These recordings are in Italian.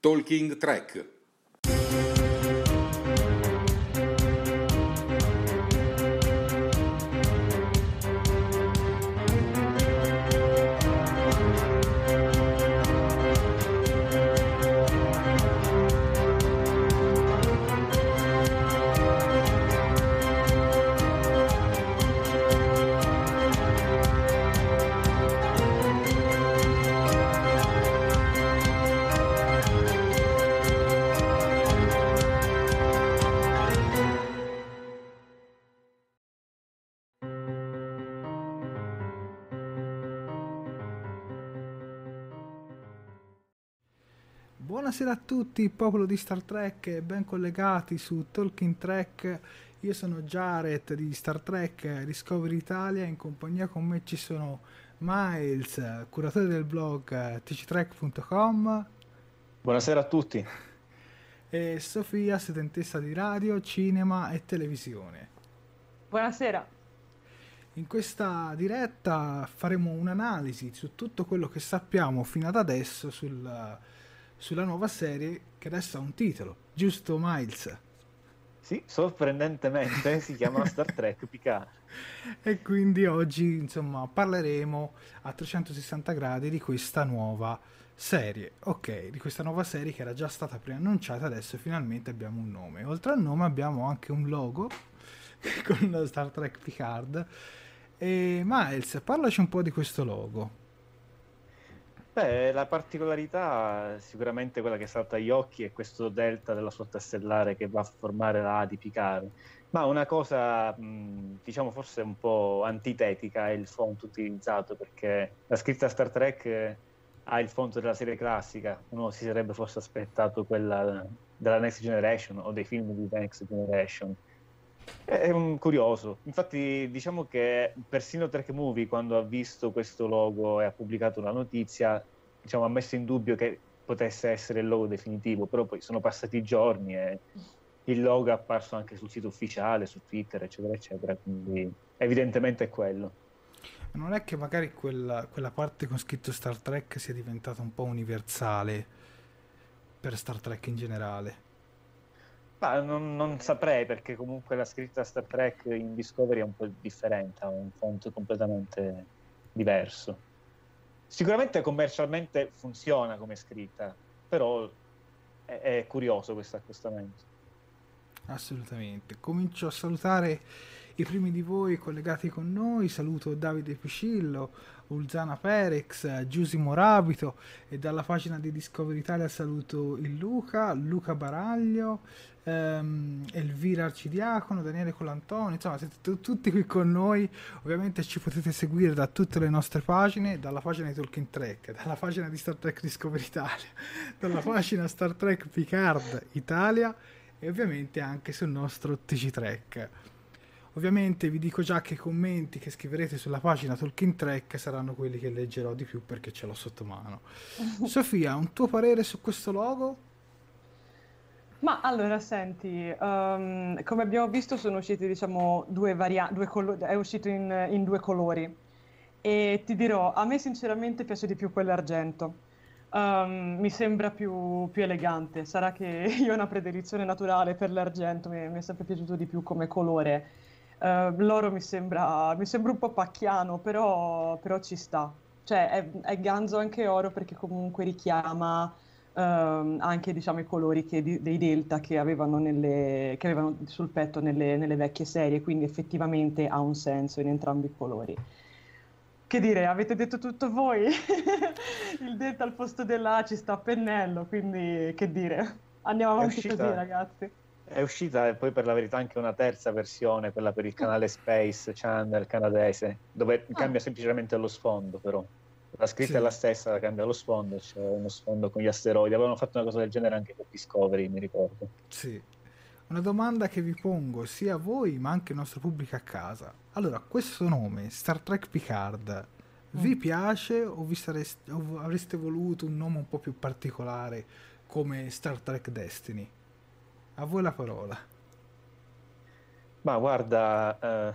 Talking Track. Buonasera a tutti, popolo di Star Trek, ben collegati su Talking Trek. Io sono Jared di Star Trek Discovery Italia, in compagnia con me ci sono Miles, curatore del blog tctrek.com. Buonasera a tutti. E Sofia, studentessa di radio, cinema e televisione. Buonasera. In questa diretta faremo un'analisi su tutto quello che sappiamo fino ad adesso sul sulla nuova serie che adesso ha un titolo, giusto Miles? Sì, sorprendentemente si chiama Star Trek Picard. e quindi oggi insomma parleremo a 360 gradi di questa nuova serie. Ok, di questa nuova serie che era già stata preannunciata, adesso finalmente abbiamo un nome. Oltre al nome abbiamo anche un logo con Star Trek Picard. E Miles, parlaci un po' di questo logo. Beh, la particolarità sicuramente quella che salta agli occhi è questo delta della flotta stellare che va a formare la A di Picard. Ma una cosa, diciamo, forse un po' antitetica è il font utilizzato, perché la scritta Star Trek ha il font della serie classica. Uno si sarebbe forse aspettato quella della Next Generation o dei film di Next Generation. È un curioso. Infatti, diciamo che persino Trek Movie, quando ha visto questo logo e ha pubblicato la notizia, diciamo, ha messo in dubbio che potesse essere il logo definitivo, però poi sono passati giorni e il logo è apparso anche sul sito ufficiale, su Twitter, eccetera, eccetera. Quindi, evidentemente è quello. Non è che magari quella, quella parte con scritto Star Trek sia diventata un po' universale per Star Trek in generale? Ma non, non, saprei perché comunque la scritta Star Trek in Discovery è un po' differente, ha un font completamente diverso. Sicuramente commercialmente funziona come scritta, però è, è curioso questo accostamento. Assolutamente. Comincio a salutare i primi di voi collegati con noi. Saluto Davide Piscillo, Ulzana Perex, Giusimo Rabito e dalla pagina di Discovery Italia saluto il Luca, Luca Baraglio, ehm, Elvira Arcidiacono, Daniele Colantonio, insomma siete t- tutti qui con noi, ovviamente ci potete seguire da tutte le nostre pagine, dalla pagina di Talking Trek, dalla pagina di Star Trek Discovery Italia, dalla pagina Star Trek Picard Italia e ovviamente anche sul nostro TC Trek. Ovviamente vi dico già che i commenti che scriverete sulla pagina Talking Track saranno quelli che leggerò di più perché ce l'ho sotto mano. Sofia, un tuo parere su questo logo? Ma allora, senti, um, come abbiamo visto sono usciti, diciamo, due varianti, collo- è uscito in, in, due colori e ti dirò, a me sinceramente piace di più quello argento. Um, mi sembra più, più, elegante, sarà che io ho una predilizione naturale per l'argento, mi, mi è sempre piaciuto di più come colore. Uh, l'oro mi sembra, mi sembra, un po' pacchiano, però, però ci sta. Cioè è, è ganzo anche oro perché comunque richiama Uh, anche diciamo, i colori che, di, dei delta che avevano, nelle, che avevano, sul petto nelle, nelle, vecchie serie, quindi effettivamente ha un senso in entrambi i colori. Che dire, avete detto tutto voi? Il delta al posto della ci sta a pennello, quindi che dire. Andiamo avanti uscita, così ragazzi. È uscita poi per la verità anche una terza versione, quella per il canale Space Channel canadese, dove ah. cambia semplicemente lo sfondo però. La scritta sì. è la stessa, cambia lo sfondo, c'è uno sfondo con gli asteroidi. Avevano fatto una cosa del genere anche per Discovery, mi ricordo. Sì. Una domanda che vi pongo sia a voi ma anche al nostro pubblico a casa. Allora, questo nome, Star Trek Picard, mm. vi piace o, vi sareste, o avreste voluto un nome un po' più particolare come Star Trek Destiny? A voi la parola. Ma guarda, eh,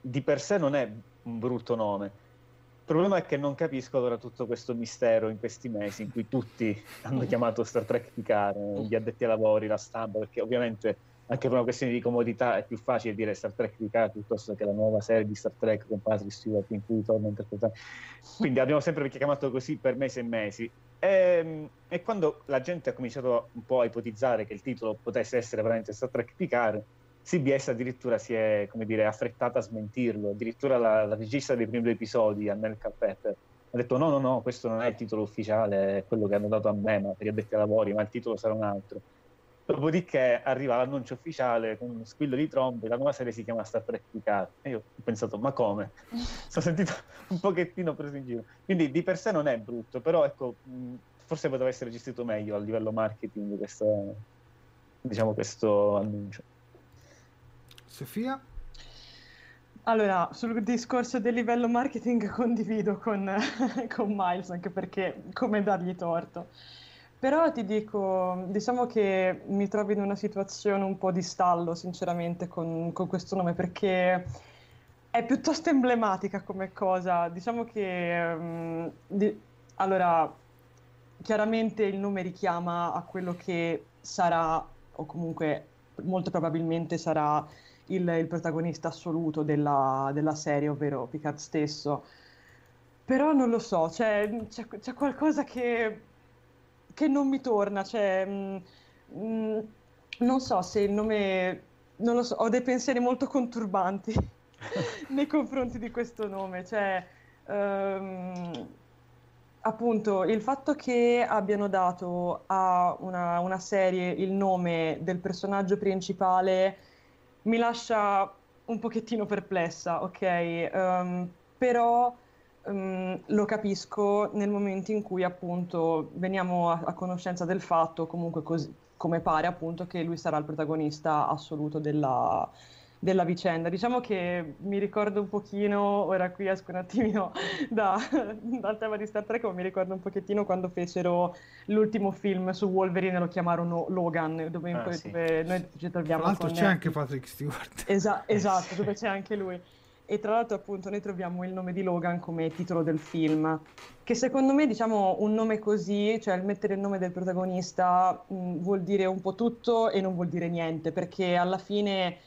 di per sé non è un brutto nome il problema è che non capisco allora tutto questo mistero in questi mesi in cui tutti hanno chiamato Star Trek Picard, gli addetti ai lavori, la stampa, perché ovviamente anche per una questione di comodità è più facile dire Star Trek Picard piuttosto che la nuova serie di Star Trek con Patrick Stewart in cui torna a interpretare. Quindi abbiamo sempre chiamato così per mesi e mesi. E, ehm, e quando la gente ha cominciato un po' a ipotizzare che il titolo potesse essere veramente Star Trek Picard, CBS addirittura si è dire, affrettata a smentirlo, addirittura la, la regista dei primi due episodi, Annel Carpenter, ha detto no, no, no, questo non è il titolo ufficiale, è quello che hanno dato a me, ma per gli addetti ai lavori, ma il titolo sarà un altro. Dopodiché arriva l'annuncio ufficiale con uno squillo di trombe, la nuova serie si chiama Star Trek Picard. E io ho pensato, ma come? Sono sentito un pochettino preso in giro. Quindi di per sé non è brutto, però ecco, forse poteva essere gestito meglio a livello marketing questo, diciamo, questo annuncio. Sofia? Allora, sul discorso del livello marketing condivido con, con Miles, anche perché come dargli torto. Però ti dico, diciamo che mi trovo in una situazione un po' di stallo, sinceramente, con, con questo nome, perché è piuttosto emblematica come cosa. Diciamo che, um, di, allora, chiaramente il nome richiama a quello che sarà, o comunque molto probabilmente sarà il, il protagonista assoluto della, della, serie, ovvero Picard stesso. Però non lo so, c'è, c'è, c'è qualcosa che, che, non mi torna, cioè, mh, mm, mh, mm, non so se il nome, non lo so, ho dei pensieri molto conturbanti nei confronti di questo nome, cioè, um, appunto, il fatto che abbiano dato a una, una serie il nome del personaggio principale mi lascia un pochettino perplessa, ok? Um, però um, lo capisco nel momento in cui appunto veniamo a, a conoscenza del fatto, comunque così, come pare appunto che lui sarà il protagonista assoluto della, della vicenda. Diciamo che mi ricordo un pochino, ora qui esco un attimino da, dal tema di Star Trek, ma mi ricordo un pochettino quando fecero l'ultimo film su Wolverine, lo chiamarono Logan, dove, ah, sì. dove noi ci troviamo. Tra l'altro c'è anche Patrick Stewart. Esa- esatto, dove c'è anche lui. E tra l'altro appunto noi troviamo il nome di Logan come titolo del film, che secondo me diciamo un nome così, cioè il mettere il nome del protagonista mh, vuol dire un po' tutto e non vuol dire niente, perché alla fine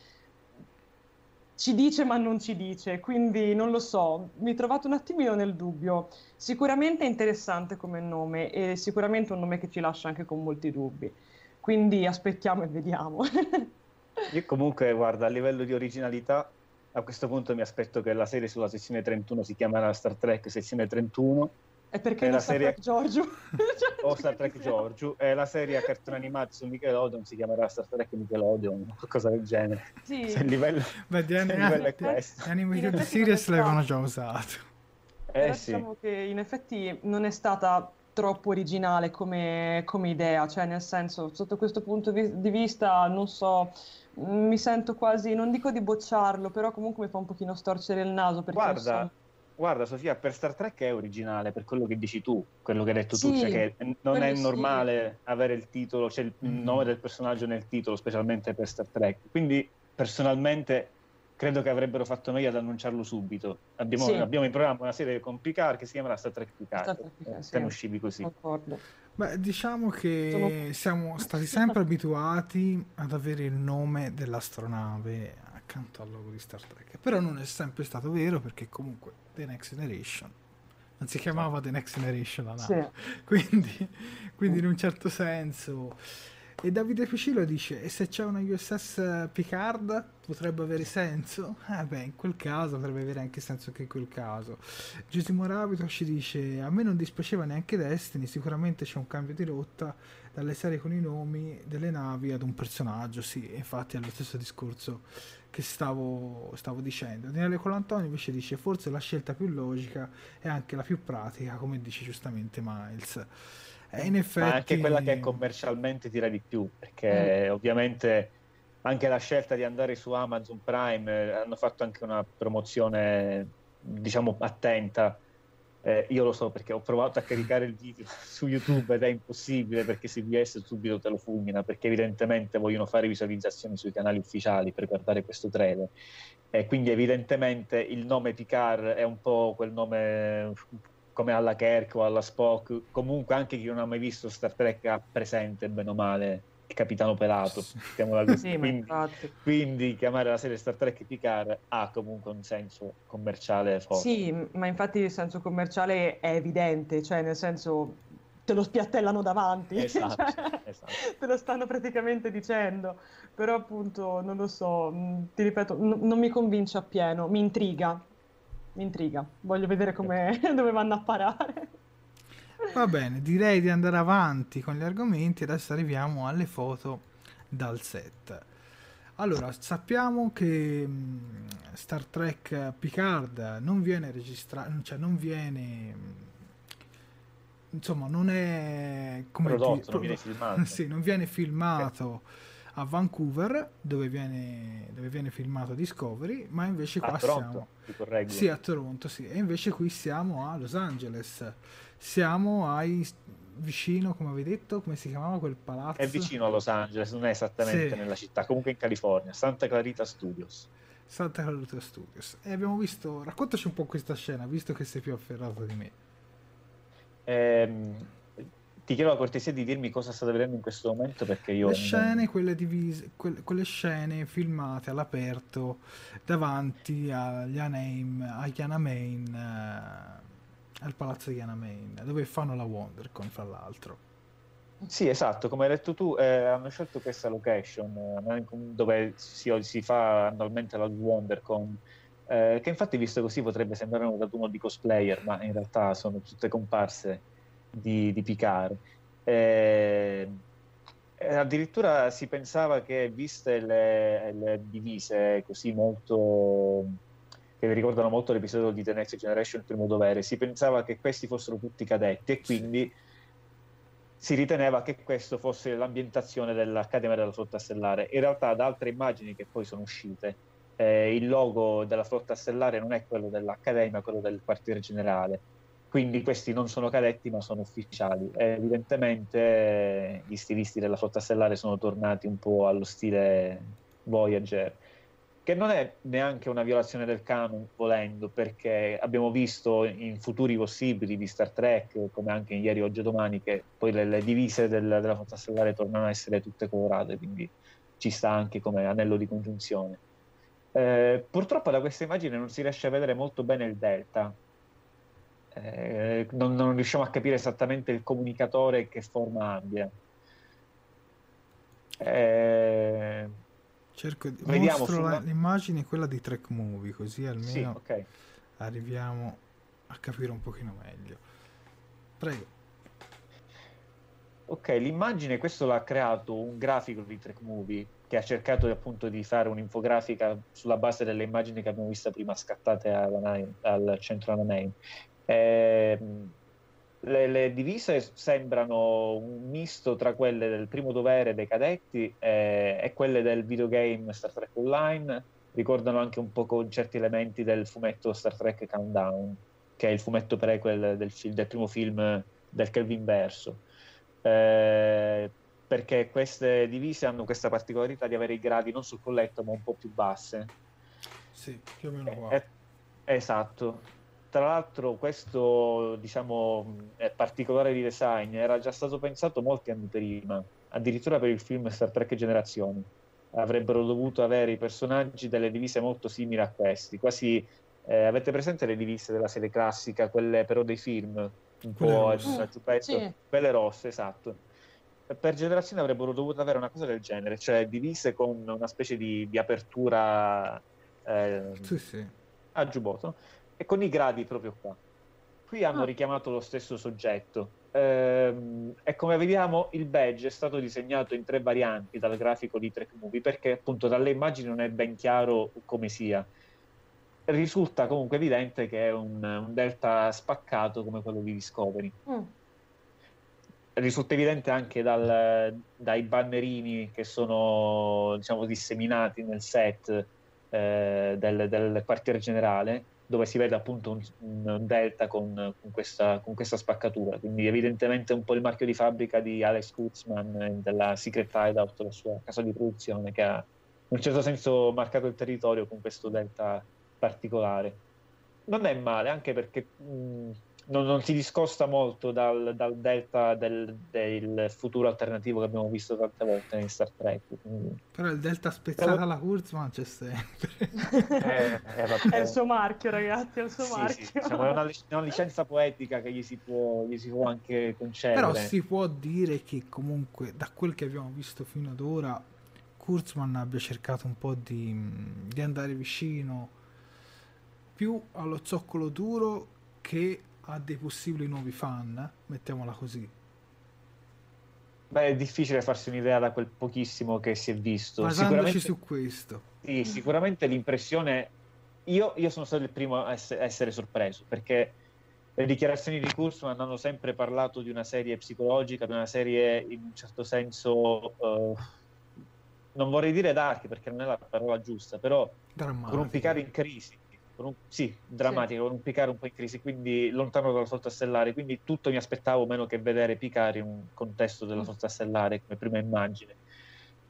ci dice ma non ci dice, quindi non lo so, mi trovate un attimino nel dubbio. Sicuramente è interessante come nome e sicuramente un nome che ci lascia anche con molti dubbi, quindi aspettiamo e vediamo. Io comunque, guarda, a livello di originalità, a questo punto mi aspetto che la serie sulla sezione 31 si chiamerà Star Trek sezione 31 è perché è la serie Trek Giorgio? O Star Trek Giorgio. È la serie a cartone animato su Nickelodeon si chiamerà Star Trek Nickelodeon qualcosa del genere. Sì. se il livello, Beh, di anni, livello è questo. Animated Series l'avevano già usato. Eh, sì. diciamo che in effetti non è stata troppo originale come, come idea, cioè nel senso, sotto questo punto vi- di vista, non so, mi sento quasi, non dico di bocciarlo, però comunque mi fa un pochino storcere il naso Guarda, insomma, guarda Sofia, per Star Trek è originale, per quello che dici tu, quello che hai detto tu, Sì, cioè che non è sì. normale avere il titolo, cioè il Mm. nome del personaggio nel titolo, specialmente per Star Trek. Quindi personalmente credo che avrebbero fatto meglio ad annunciarlo subito. Abbiamo, Sì. abbiamo in programma una serie con Picard che si chiamerà Star Trek Picard. Star Trek Picard, Eh, sì. uscivi così. Beh, diciamo che Sono- siamo stati sempre abituati ad avere il nome dell'astronave accanto al logo di Star Trek. Però non è sempre stato vero perché comunque The Next Generation non si chiamava The Next Generation la nave. Sì. Quindi, quindi in un certo senso... E Davide Ficillo dice, e se c'è una USS Picard potrebbe avere senso? Eh beh, in quel caso potrebbe avere anche senso che in quel caso. Giusimo Rabito ci dice, a me non dispiaceva neanche Destiny, sicuramente c'è un cambio di rotta dalle serie con i nomi delle navi ad un personaggio, sì, infatti è lo stesso discorso che stavo, stavo dicendo. Daniele Colantoni invece dice, forse la scelta più logica è anche la più pratica, come dice giustamente Miles. E in effetti... Ma anche quella che commercialmente tira di più, perché ovviamente anche la scelta di andare su Amazon Prime eh, hanno fatto anche una promozione, diciamo, attenta. Eh, io lo so perché ho provato a caricare il video su YouTube ed è impossibile perché CBS subito te lo fulmina perché evidentemente vogliono fare visualizzazioni sui canali ufficiali per guardare questo trailer. E quindi evidentemente il nome Picard è un po' quel nome come alla Kirk o alla Spock, comunque anche chi non ha mai visto Star Trek ha presente bene o male il capitano pelato. Sì, quindi, quindi chiamare la serie Star Trek Picard ha comunque un senso commerciale forte. Sì, ma infatti il senso commerciale è evidente, cioè nel senso te lo spiattellano davanti, Esatto, cioè, esatto. te lo stanno praticamente dicendo, però appunto non lo so, ti ripeto, n- non mi convince appieno, mi intriga, mi intriga, voglio vedere come, dove vanno a parare. Va bene, direi di andare avanti con gli argomenti. Adesso arriviamo alle foto dal set. Allora, sappiamo che mh, Star Trek Picard non viene registrato, cioè non viene. Insomma, non è come Prodotto, dire- non viene filmato. sì, non viene filmato a Vancouver, dove viene, dove viene filmato Discovery, ma invece qua A siamo. Toronto, correggo. Sì, a Toronto, sì. E invece qui siamo a Los Angeles. Siamo ai vicino, come avevi detto, come si chiamava quel palazzo? È vicino a Los Angeles, non è esattamente Sì. nella città, comunque in California, Santa Clarita Studios. Santa Clarita Studios. E abbiamo visto, raccontaci un po' questa scena, visto che sei più afferrato di me. Ehm, ti chiedo la cortesia di dirmi cosa state vedendo in questo momento perché io... Le scene, quelle divise, quelle, quelle scene filmate all'aperto davanti agli Anaheim, agli Anamain, eh, al palazzo di Anamain, dove fanno la WonderCon, fra l'altro. Sì, esatto, come hai detto tu, eh, hanno scelto questa location eh, dove si, si fa annualmente la WonderCon, eh, che infatti visto così potrebbe sembrare un raduno di cosplayer, ma in realtà sono tutte comparse di, di Picard. Eh, eh, addirittura si pensava che, viste le, le divise così molto che vi ricordano molto l'episodio di The Next Generation, il primo dovere, si pensava che questi fossero tutti cadetti e quindi si riteneva che questo fosse l'ambientazione dell'Accademia della Flotta Stellare. In realtà, da altre immagini che poi sono uscite, eh, il logo della Flotta Stellare non è quello dell'Accademia, è quello del quartiere generale. Quindi questi non sono cadetti, ma sono ufficiali. E evidentemente eh, gli stilisti della Flotta Stellare sono tornati un po' allo stile Voyager che non è neanche una violazione del canon volendo, perché abbiamo visto in futuri possibili di Star Trek, come anche in ieri, oggi e domani, che poi le, le divise del, della flotta stellare tornano a essere tutte colorate, quindi ci sta anche come anello di congiunzione. Eh, purtroppo da questa immagine non si riesce a vedere molto bene il delta. Eh, non, non riusciamo a capire esattamente il comunicatore che forma abbia. Eh, Cerco di Vediamo sulla- l'immagine quella di Trek Movie, così almeno sì, ok. arriviamo a capire un pochino meglio. Prego. Ok, l'immagine, questo l'ha creato un grafico di Trek Movie che ha cercato appunto di fare un'infografica sulla base delle immagini che abbiamo visto prima scattate alla al centro Anaheim. Ehm, le, le, divise sembrano un misto tra quelle del primo dovere dei cadetti e, e, quelle del videogame Star Trek Online. Ricordano anche un po' con certi elementi del fumetto Star Trek Countdown, che è il fumetto prequel del, film, del primo film del Kelvin Verso. Eh, perché queste divise hanno questa particolarità di avere i gradi non sul colletto ma un po' più basse. Sì, più o meno qua. Eh, esatto tra l'altro questo diciamo, particolare di design era già stato pensato molti anni prima, addirittura per il film Star Trek Generazioni. Avrebbero dovuto avere i personaggi delle divise molto simili a questi, quasi eh, avete presente le divise della serie classica, quelle però dei film, un quelle po' rosse. a giubbetto, sì. quelle rosse, esatto. Per generazione avrebbero dovuto avere una cosa del genere, cioè divise con una specie di, di apertura eh, sì, sì. a giubbotto e con i gradi proprio qua. Qui hanno ah. richiamato lo stesso soggetto. Ehm, e come vediamo, il badge è stato disegnato in tre varianti dal grafico di Trek Movie perché appunto dalle immagini non è ben chiaro come sia. Risulta comunque evidente che è un, un delta spaccato come quello di Discovery. Mm. Risulta evidente anche dal, dai bannerini che sono diciamo, disseminati nel set eh, del, del quartier generale dove si vede appunto un, un delta con, con, questa, con, questa, spaccatura. Quindi evidentemente un po' il marchio di fabbrica di Alex Kutzman della Secret Hideout, la sua casa di produzione, che ha in un certo senso marcato il territorio con questo delta particolare. Non è male, anche perché mh, non, non, si discosta molto dal, dal delta del, del, futuro alternativo che abbiamo visto tante volte in Star Trek. Quindi... Però il delta spezzato Però... alla Kurzman c'è sempre. eh, eh, è il suo marchio, ragazzi, è il suo sì, marchio. Sì, diciamo, è, una, una, licenza poetica che gli si, può, gli si può anche concedere. Però si può dire che comunque, da quel che abbiamo visto fino ad ora, Kurzman abbia cercato un po' di, di andare vicino più allo zoccolo duro che a dei possibili nuovi fan, mettiamola così. Beh, è difficile farsi un'idea da quel pochissimo che si è visto. Basandoci su questo. Sì, sicuramente l'impressione... Io, io sono stato il primo a essere, sorpreso, perché le dichiarazioni di Kurzman hanno sempre parlato di una serie psicologica, di una serie in un certo senso... Uh, non vorrei dire dark perché non è la parola giusta, però Drammatico. con un in crisi un, sì, drammatico, sì. con un Picard un po' in crisi, quindi lontano dalla flotta stellare, quindi tutto mi aspettavo meno che vedere Picard in un contesto della mm. flotta stellare come prima immagine.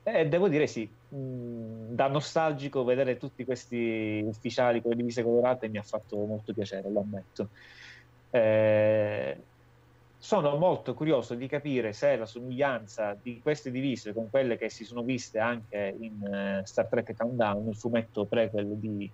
E devo dire sì, mh, da nostalgico vedere tutti questi ufficiali con le divise colorate mi ha fatto molto piacere, lo ammetto. Eh, sono molto curioso di capire se la somiglianza di queste divise con quelle che si sono viste anche in uh, Star Trek Countdown, il fumetto prequel di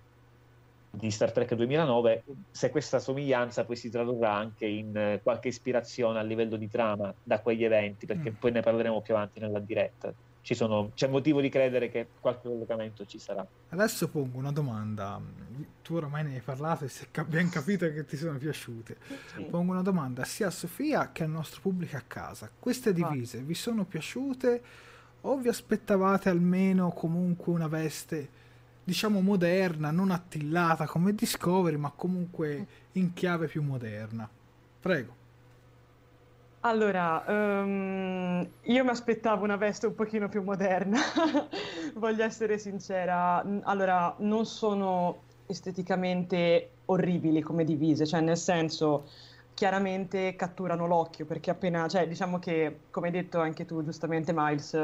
di Star Trek 2009, se questa somiglianza poi si tradurrà anche in eh, qualche ispirazione a livello di trama da quegli eventi, perché mm. poi ne parleremo più avanti nella diretta. Sono, c'è motivo di credere che qualche collocamento ci sarà. Adesso pongo una domanda. Tu ormai ne hai parlato e si è ben capito che ti sono piaciute. Sì. Pongo una domanda sia a Sofia che al nostro pubblico a casa. Queste divise ah. vi sono piaciute o vi aspettavate almeno comunque una veste? Diciamo moderna, non attillata come Discovery, ma comunque in chiave più moderna. Prego. Allora, um, io mi aspettavo una veste un pochino più moderna, voglio essere sincera. Allora, non sono esteticamente orribili come divise, cioè nel senso chiaramente catturano l'occhio perché appena, cioè diciamo che come hai detto anche tu giustamente Miles,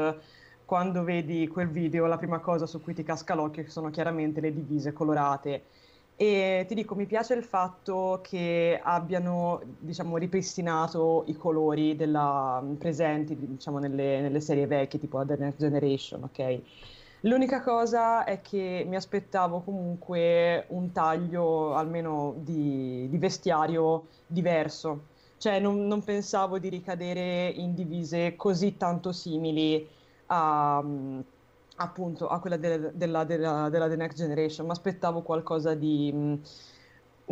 quando vedi quel video la prima cosa su cui ti casca l'occhio sono chiaramente le divise colorate. E ti dico, mi piace il fatto che abbiano, diciamo, ripristinato i colori della, presenti, diciamo, nelle, nelle, serie vecchie, tipo la The Next Generation, ok? L'unica cosa è che mi aspettavo comunque un taglio, almeno di, di vestiario, diverso. Cioè, non, non pensavo di ricadere in divise così tanto simili a, appunto a quella de- della, della, della, The Next Generation, ma aspettavo qualcosa di mh,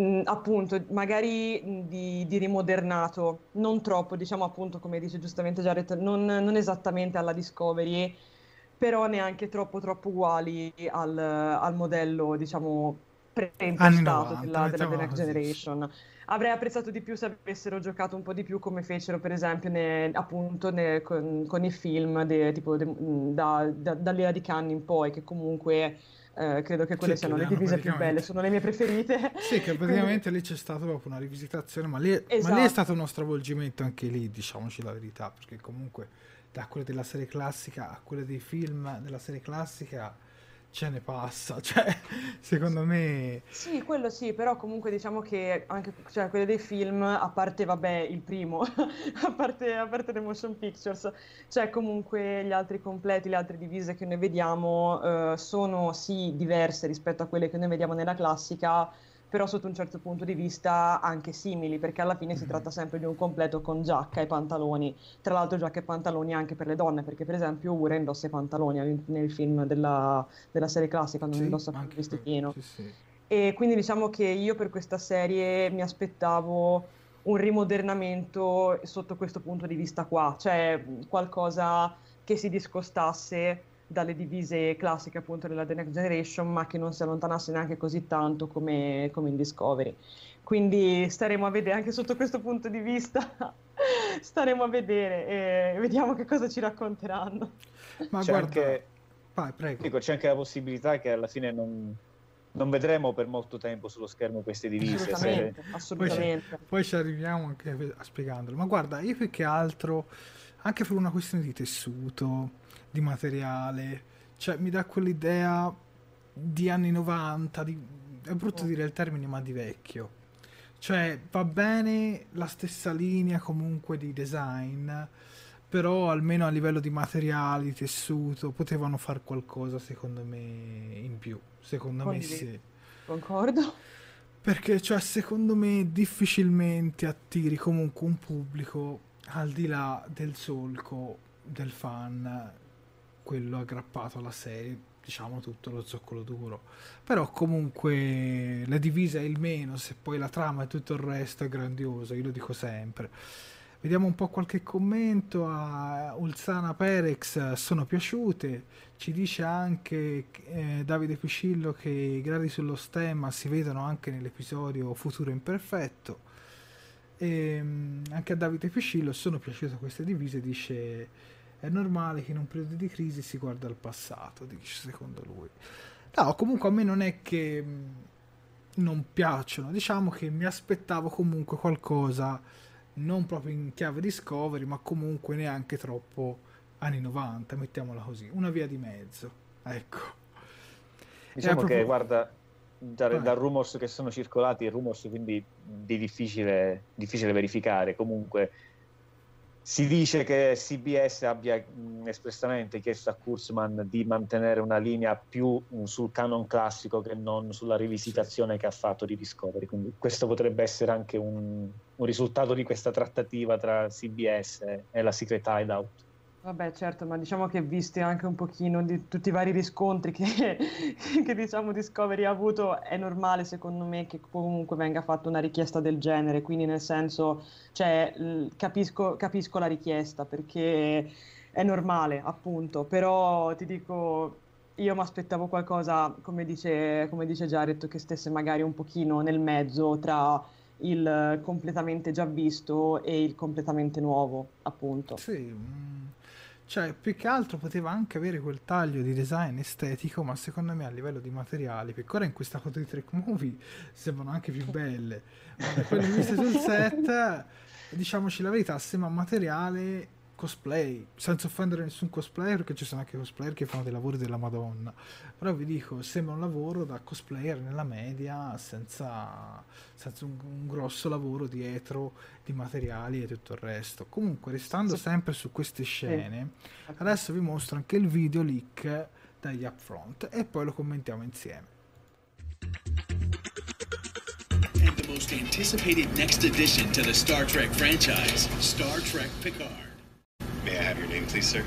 mm, appunto magari di, di, rimodernato, non troppo, diciamo appunto come dice giustamente Jared, non, non esattamente alla Discovery, però neanche troppo troppo uguali al, al modello diciamo preimpostato della, della The Next Generation avrei apprezzato di più se avessero giocato un po' di più come fecero per esempio ne, appunto ne, con, con, i film de, tipo de, da, da, dall'era di Cannes in poi che comunque eh, credo che quelle sì, siano le divise più belle, sono le mie preferite. Sì, che praticamente lì c'è stata proprio una rivisitazione, ma lì, esatto. ma lì, è esatto. stato uno stravolgimento anche lì, diciamoci la verità, perché comunque da quelle della serie classica a quelle dei film della serie classica ce ne passa, cioè secondo me... Sì, quello sì, però comunque diciamo che anche cioè, quelli dei film, a parte vabbè il primo, a, parte, a parte le motion pictures, cioè comunque gli altri completi, le altre divise che noi vediamo eh, sono sì diverse rispetto a quelle che noi vediamo nella classica, però sotto un certo punto di vista anche simili, perché alla fine si mm-hmm. tratta sempre di un completo con giacca e pantaloni. Tra l'altro giacca e pantaloni anche per le donne, perché per esempio Ura indossa i pantaloni nel film della, della serie classica, non sì, indossa più il vestitino. Sì, sì. E quindi diciamo che io per questa serie mi aspettavo un rimodernamento sotto questo punto di vista qua, cioè qualcosa che si discostasse dalle divise classiche appunto della The Next Generation, ma che non si allontanasse neanche così tanto come, come in Discovery. Quindi staremo a vedere anche sotto questo punto di vista, staremo a vedere e vediamo che cosa ci racconteranno. Ma c'è guarda, anche, vai, prego. Dico, c'è anche la possibilità che alla fine non, non vedremo per molto tempo sullo schermo queste divise. Assolutamente, se... assolutamente. Poi, poi, ci arriviamo anche a spiegandolo. Ma guarda, io più che altro, anche per una questione di tessuto, di materiale, cioè mi dà quell'idea di anni 90, di, è brutto oh. dire il termine, ma di vecchio. Cioè va bene la stessa linea comunque di design, però almeno a livello di materiali, tessuto, potevano fare qualcosa secondo me in più. Secondo Condivido. me sì. Concordo. Perché cioè secondo me difficilmente attiri comunque un pubblico al di là del solco del fan quello aggrappato alla serie, diciamo tutto lo zoccolo duro. Però comunque la divisa è il meno, se poi la trama e tutto il resto è grandioso, io lo dico sempre. Vediamo un po' qualche commento a Ulzana Perex, sono piaciute. Ci dice anche eh, Davide Piscillo che i gradi sullo stemma si vedono anche nell'episodio Futuro Imperfetto. E, ehm, anche a Davide Piscillo sono piaciute queste divise, dice è normale che in un periodo di crisi si guarda al passato, dice secondo lui. No, comunque a me non è che mm, non piacciono, diciamo che mi aspettavo comunque qualcosa non proprio in chiave Discovery, ma comunque neanche troppo anni 90, mettiamola così, una via di mezzo. Ecco. Diciamo proprio... che guarda, da, da, rumors che sono circolati, rumors quindi di difficile, difficile verificare, comunque si dice che CBS abbia mh, espressamente chiesto a Kurzman di mantenere una linea più mh, sul canon classico che non sulla rivisitazione che ha fatto di Discovery. Quindi questo potrebbe essere anche un, un risultato di questa trattativa tra CBS e, e la Secret Hideout. Vabbè, certo, ma diciamo che visti anche un pochino di tutti i vari riscontri che, che diciamo Discovery ha avuto, è normale secondo me che comunque venga fatta una richiesta del genere, quindi nel senso, cioè, capisco, capisco la richiesta perché è normale, appunto, però ti dico, io mi aspettavo qualcosa, come dice, come dice Jared, che stesse magari un pochino nel mezzo tra il completamente già visto e il completamente nuovo, appunto. Sì, mm, cioè, più che altro poteva anche avere quel taglio di design estetico, ma secondo me a livello di materiali, perché ora in questa foto di Trek Movie sembrano anche più belle. Ma quelle viste sul set, diciamoci la verità, sembra materiale cosplay, senza offendere nessun cosplayer, perché ci sono anche cosplayer che fanno dei lavori della Madonna. Però vi dico, sembra un lavoro da cosplayer nella media, senza, senza un, un, grosso lavoro dietro di materiali e tutto il resto. Comunque, restando sempre su queste scene, adesso vi mostro anche il video leak dagli upfront e poi lo commentiamo insieme. And the most anticipated next addition to the Star Trek franchise, Star Trek Picard. May I have your name, please, sir?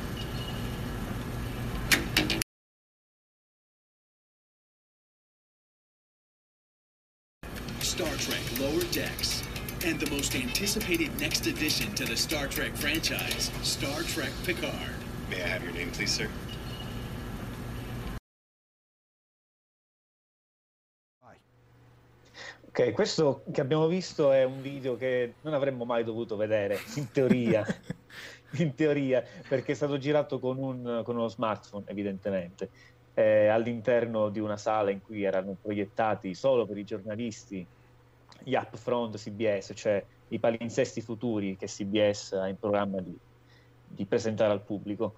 Star Trek Lower Decks, and the most anticipated next addition to the Star Trek franchise, Star Trek Picard. May I have your name, please, sir? Ok, questo che abbiamo visto è un video che non avremmo mai dovuto vedere, in teoria, in teoria perché è stato girato con, un, con uno smartphone, evidentemente, eh, all'interno di una sala in cui erano proiettati solo per i giornalisti gli upfront CBS, cioè i palinsesti futuri che CBS ha in programma di, di presentare al pubblico.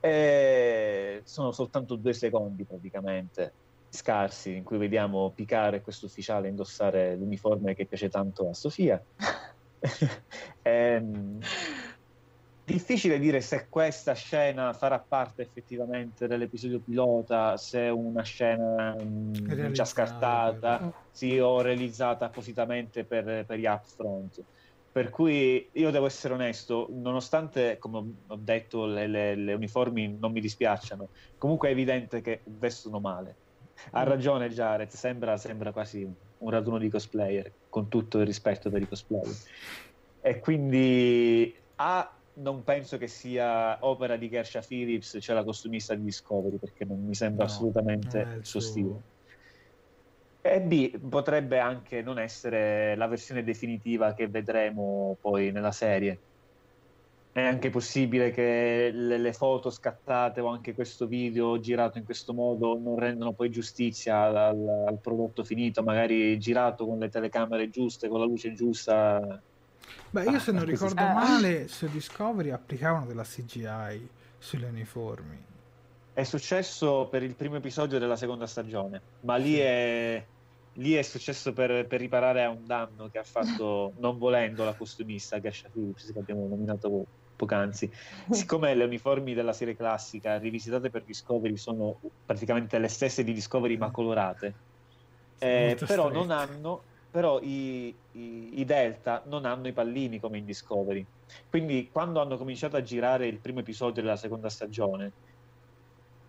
E sono soltanto due secondi praticamente scarsi in cui vediamo Picare questo ufficiale indossare l'uniforme che piace tanto a Sofia. ehm, difficile dire se questa scena farà parte effettivamente dell'episodio pilota, se è una scena mh, già scartata, sì, o realizzata appositamente per, per gli upfront. Per cui io devo essere onesto, nonostante, come ho detto, le, le, le uniformi non mi dispiacciono, comunque è evidente che vestono male ha ragione Jared, sembra, sembra quasi un raduno di cosplayer, con tutto il rispetto per i cosplayer. E quindi A, non penso che sia opera di Gersha Phillips, cioè la costumista di Discovery, perché non mi sembra no, assolutamente il suo stile. E B, potrebbe anche non essere la versione definitiva che vedremo poi nella serie è anche possibile che le, le, foto scattate o anche questo video girato in questo modo non rendano poi giustizia al, al, prodotto finito, magari girato con le telecamere giuste, con la luce giusta. Beh, io ah, se non ricordo si... male, su Discovery applicavano della CGI sulle uniformi. È successo per il primo episodio della seconda stagione, ma lì è lì è successo per, per, riparare a un danno che ha fatto non volendo la costumista Gasha Phillips che abbiamo nominato poc'anzi. Siccome le uniformi della serie classica rivisitate per Discovery sono praticamente le stesse di Discovery ma colorate, eh, però, non hanno, però i, i, i, Delta non hanno i pallini come in Discovery. Quindi quando hanno cominciato a girare il primo episodio della seconda stagione,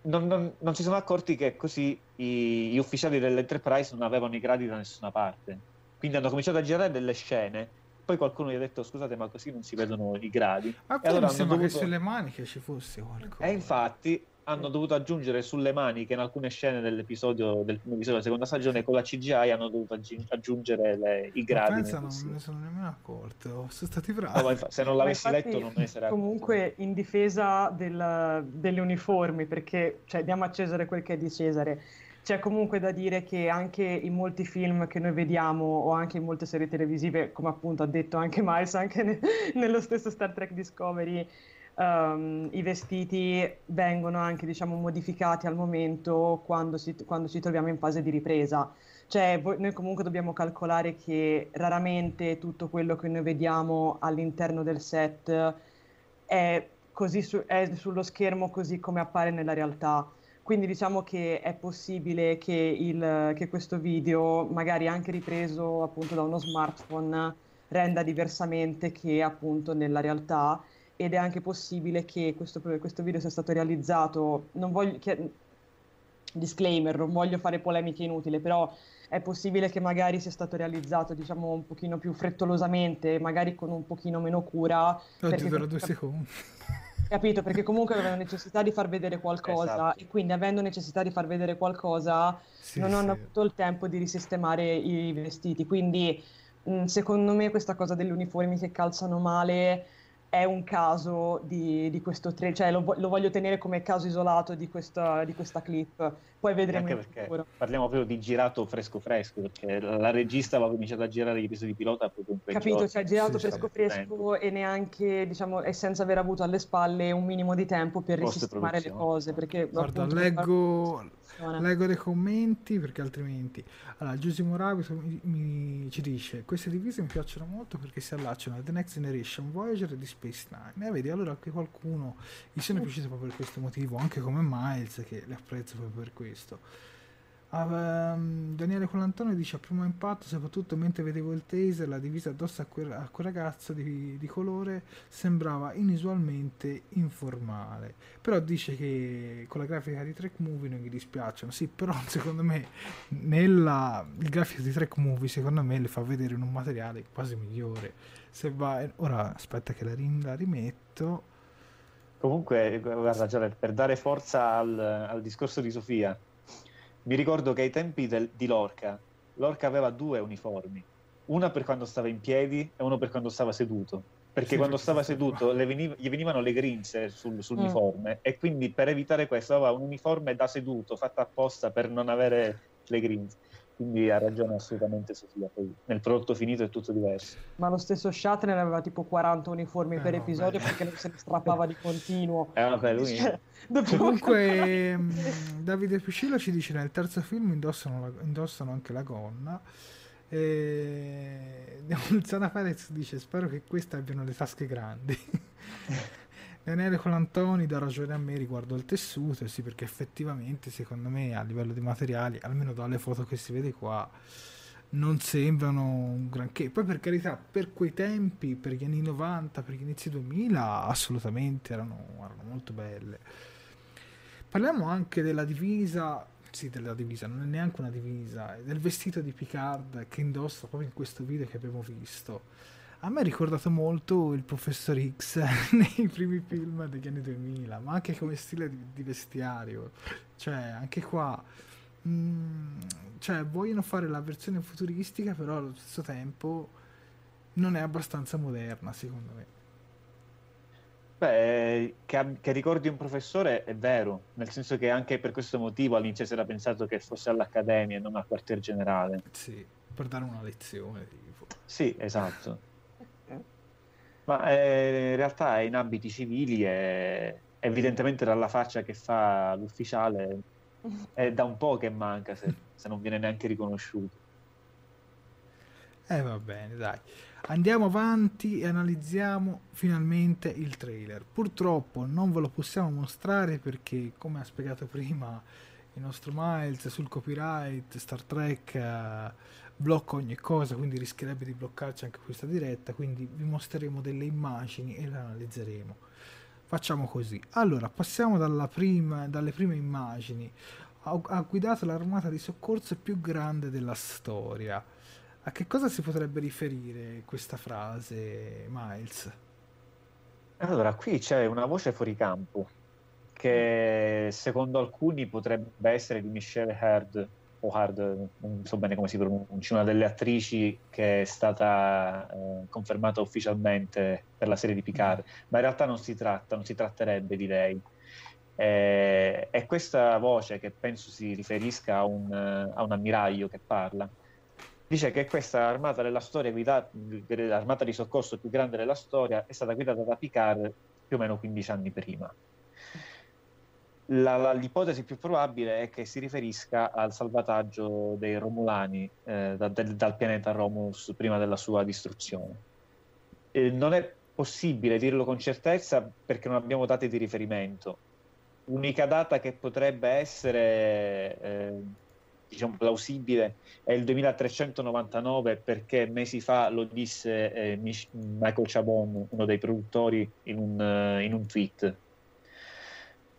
non, non, non si sono accorti che così i, gli ufficiali dell'Enterprise non avevano i gradi da nessuna parte. Quindi hanno cominciato a girare delle scene poi qualcuno gli ha detto scusate ma così non si vedono i gradi. Ma e allora mi sembra dovuto... che sulle maniche ci fosse qualcosa. E infatti hanno dovuto aggiungere sulle maniche in alcune scene dell'episodio del primo episodio della seconda stagione con la CGI hanno dovuto aggiungere le, i gradi. Ma pensa, non me ne sono nemmeno accorto. Sono stati bravi. No, infa- se non l'avessi infatti, letto non me ne sarei Comunque in difesa del, delle uniformi perché cioè, diamo a Cesare quel che è di Cesare c'è comunque da dire che anche in molti film che noi vediamo o anche in molte serie televisive, come appunto ha detto anche Miles, anche ne- nello stesso Star Trek Discovery, um, i vestiti vengono anche diciamo, modificati al momento quando, si, quando ci troviamo in fase di ripresa. Cioè, noi comunque dobbiamo calcolare che raramente tutto quello che noi vediamo all'interno del set è, su- è sullo schermo così come appare nella realtà quindi diciamo che è possibile che, il, che questo video, magari anche ripreso appunto da uno smartphone, renda diversamente che appunto nella realtà ed è anche possibile che questo, questo video sia stato realizzato, non voglio, che, disclaimer, non voglio fare polemiche inutili, però è possibile che magari sia stato realizzato diciamo un pochino più frettolosamente, magari con un pochino meno cura. Oggi per due secondi. Capito? Perché comunque avevano necessità di far vedere qualcosa esatto. e quindi avendo necessità di far vedere qualcosa sì, non sì. hanno avuto il tempo di risistemare i vestiti. Quindi mh, secondo me questa cosa delle uniformi che calzano male è un caso di, di questo trailer, cioè lo, lo, voglio tenere come caso isolato di questa, di questa clip, poi vedremo Anche perché parliamo proprio di girato fresco fresco, perché la regista aveva cominciato a girare gli episodi pilota proprio un po' Capito, cioè girato sì, fresco fresco e neanche, diciamo, e senza aver avuto alle spalle un minimo di tempo per risistemare le cose, perché... Guarda, appunto, leggo Leggo dei commenti perché altrimenti. Allora, mi, mi, ci dice: Queste divise mi piacciono molto perché si allacciano a The Next Generation, Voyager e di Space Nine. E vedi, allora anche qualcuno gli sono piaciute proprio per questo motivo, anche come Miles, che le apprezzo proprio per questo. Um, Daniele Colantone dice a primo impatto, soprattutto mentre vedevo il taser, la divisa addosso a quel, a quel ragazzo di, di, colore sembrava inusualmente informale. Però dice che con la grafica di Track Movie non gli dispiacciono. Sì, però secondo me nella, il grafico di Track Movie secondo me le fa vedere in un materiale quasi migliore. Se va, ora aspetta che la, la rimetto. Comunque, guarda, Gianni, per dare forza al, al discorso di Sofia, mi ricordo che ai tempi del, di Lorca Lorca aveva due uniformi, una per quando stava in piedi e uno per quando stava seduto. Perché sì, quando stava seduto veniv- gli venivano le grinze sul, sull'uniforme mm. e quindi per evitare questo aveva un uniforme da seduto fatto apposta per non avere le grinze. Quindi ha ragione assolutamente Sofia. Poi nel prodotto finito è tutto diverso. Ma lo stesso Shatner aveva tipo 40 uniformi eh, per no, episodio beh. perché non se ne strappava di continuo. Eh, vabbè, lui... Cioè, Comunque, mm, Davide Piscillo ci dice nel terzo film indossano, la, indossano anche la gonna. E... Zana Perez dice: Spero che queste abbiano le tasche grandi. Daniele Colantoni dà ragione a me riguardo il tessuto, sì, perché effettivamente secondo me a livello di materiali, almeno dalle foto che si vede qua, non sembrano un granché. Poi per carità, per quei tempi, per gli anni 90, per gli inizi 2000, assolutamente erano, erano molto belle. Parliamo anche della divisa, sì, della divisa, non è neanche una divisa, del vestito di Picard che indossa proprio in questo video che abbiamo visto a me ha ricordato molto il professor X nei primi film degli anni 2000, ma anche come stile di, di vestiario. Cioè, anche qua mh, mm, cioè, vogliono fare la versione futuristica, però allo stesso tempo non è abbastanza moderna, secondo me. Beh, che, che, ricordi un professore è vero, nel senso che anche per questo motivo all'inizio si era pensato che fosse all'accademia e non al quartier generale. Sì, per dare una lezione. Tipo. Sì, esatto. Ma eh, in realtà è in abiti civili e evidentemente dalla faccia che fa l'ufficiale è da un po' che manca se, se non viene neanche riconosciuto. Eh va bene, dai. Andiamo avanti e analizziamo finalmente il trailer. Purtroppo non ve lo possiamo mostrare perché, come ha spiegato prima il nostro Miles sul copyright, Star Trek... Uh, blocca ogni cosa, quindi rischierebbe di bloccarci anche questa diretta, quindi vi mostreremo delle immagini e le analizzeremo. Facciamo così. Allora, passiamo prima, dalle prime immagini. Ha, ha guidato l'armata di soccorso più grande della storia. A che cosa si potrebbe riferire questa frase, Miles? Allora, qui c'è una voce fuori campo che secondo alcuni potrebbe essere di Michelle Hurd, o Hard, non so bene come si pronuncia, una delle attrici che è stata eh, confermata ufficialmente per la serie di Picard, mm. ma in realtà non si tratta, non si tratterebbe di lei. Eh, è questa voce che penso si riferisca a un, a un ammiraglio che parla. Dice che questa armata della storia, guidata, l'armata di soccorso più grande della storia, è stata guidata da Picard più o meno 15 anni prima. La, la, l'ipotesi più probabile è che si riferisca al salvataggio dei Romulani eh, da, del, dal pianeta Romulus prima della sua distruzione. Eh, non è possibile dirlo con certezza perché non abbiamo date di riferimento. L'unica data che potrebbe essere eh, diciamo, plausibile è il 2399 perché mesi fa lo disse eh, Michael Chabon, uno dei produttori, in un, uh, in un tweet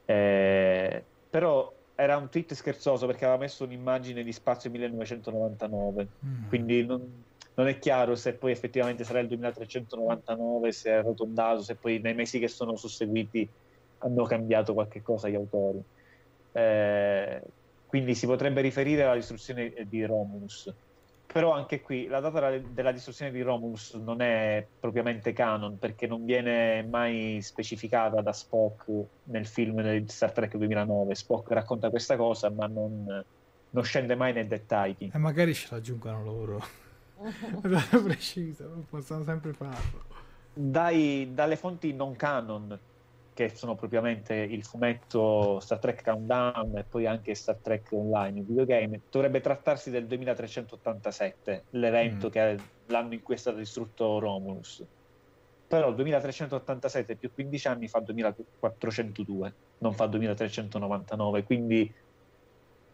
eh, però era un tweet scherzoso perché aveva messo un'immagine di spazio 1999, mm. quindi non, non, è chiaro se poi effettivamente sarà il 2399, se è arrotondato, se poi nei mesi che sono susseguiti hanno cambiato qualche cosa gli autori. Eh, quindi si potrebbe riferire alla distruzione di Romulus però anche qui la data della distruzione di Romulus non è propriamente canon perché non viene mai specificata da Spock nel film di Star Trek 2009. Spock racconta questa cosa ma non, non scende mai nei dettagli. E magari ce l'aggiungono loro. precisa, possono sempre farlo. Dai, dalle fonti non canon che sono propriamente il fumetto Star Trek Countdown e poi anche Star Trek Online, il videogame, dovrebbe trattarsi del 2387, l'evento mm. che l'anno in cui è stato distrutto Romulus. Però il 2387 più 15 anni fa 2402, non fa 2399, quindi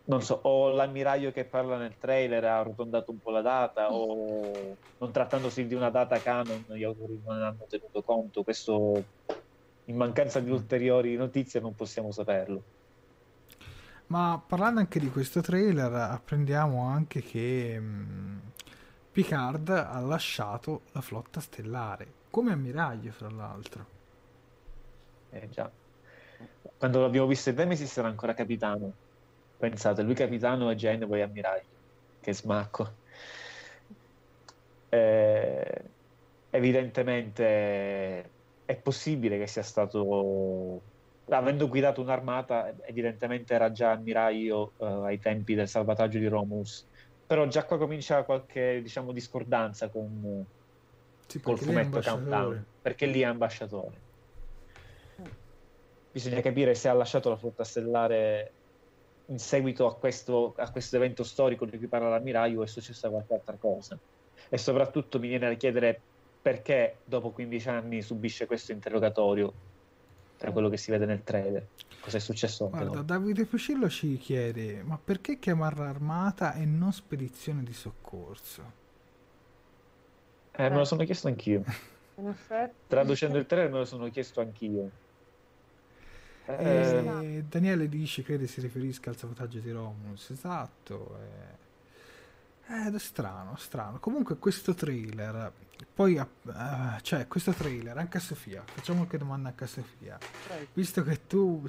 non so, o l'ammiraglio che parla nel trailer ha arrotondato un po' la data, o non trattandosi di una data canon, gli autori non ne hanno tenuto conto. Questo in mancanza di ulteriori notizie non possiamo saperlo. Ma parlando anche di questo trailer, apprendiamo anche che mh, mm, Picard ha lasciato la flotta stellare, come ammiraglio fra l'altro. Eh già. Quando l'abbiamo visto in Nemesis era ancora capitano. Pensate, lui capitano e poi ammiraglio. che smacco. Eh, evidentemente è possibile che sia stato avendo guidato un'armata evidentemente era già ammiraglio uh, ai tempi del salvataggio di Romulus però già qua comincia qualche diciamo discordanza con sì, col fumetto Countdown perché lì è ambasciatore. Bisogna capire se ha lasciato la flotta stellare in seguito a questo, a questo evento storico di cui parla l'ammiraglio è successa qualche altra cosa. E soprattutto mi viene da chiedere perché dopo 15 anni subisce questo interrogatorio tra quello che si vede nel trailer? Cosa è successo? Guarda. Davide Fucillo ci chiede ma perché chiamarla armata e non spedizione di soccorso? Eh, me lo sono chiesto anch'io. Traducendo il trailer me lo sono chiesto anch'io. Eh, eh, Daniele dice crede si riferisca al sabotaggio di Romulus. Esatto eh. Eh, ed è strano, strano. Comunque questo trailer, poi, uh, cioè questo trailer, anche a Sofia, facciamo qualche domanda anche a Sofia. Visto che tu,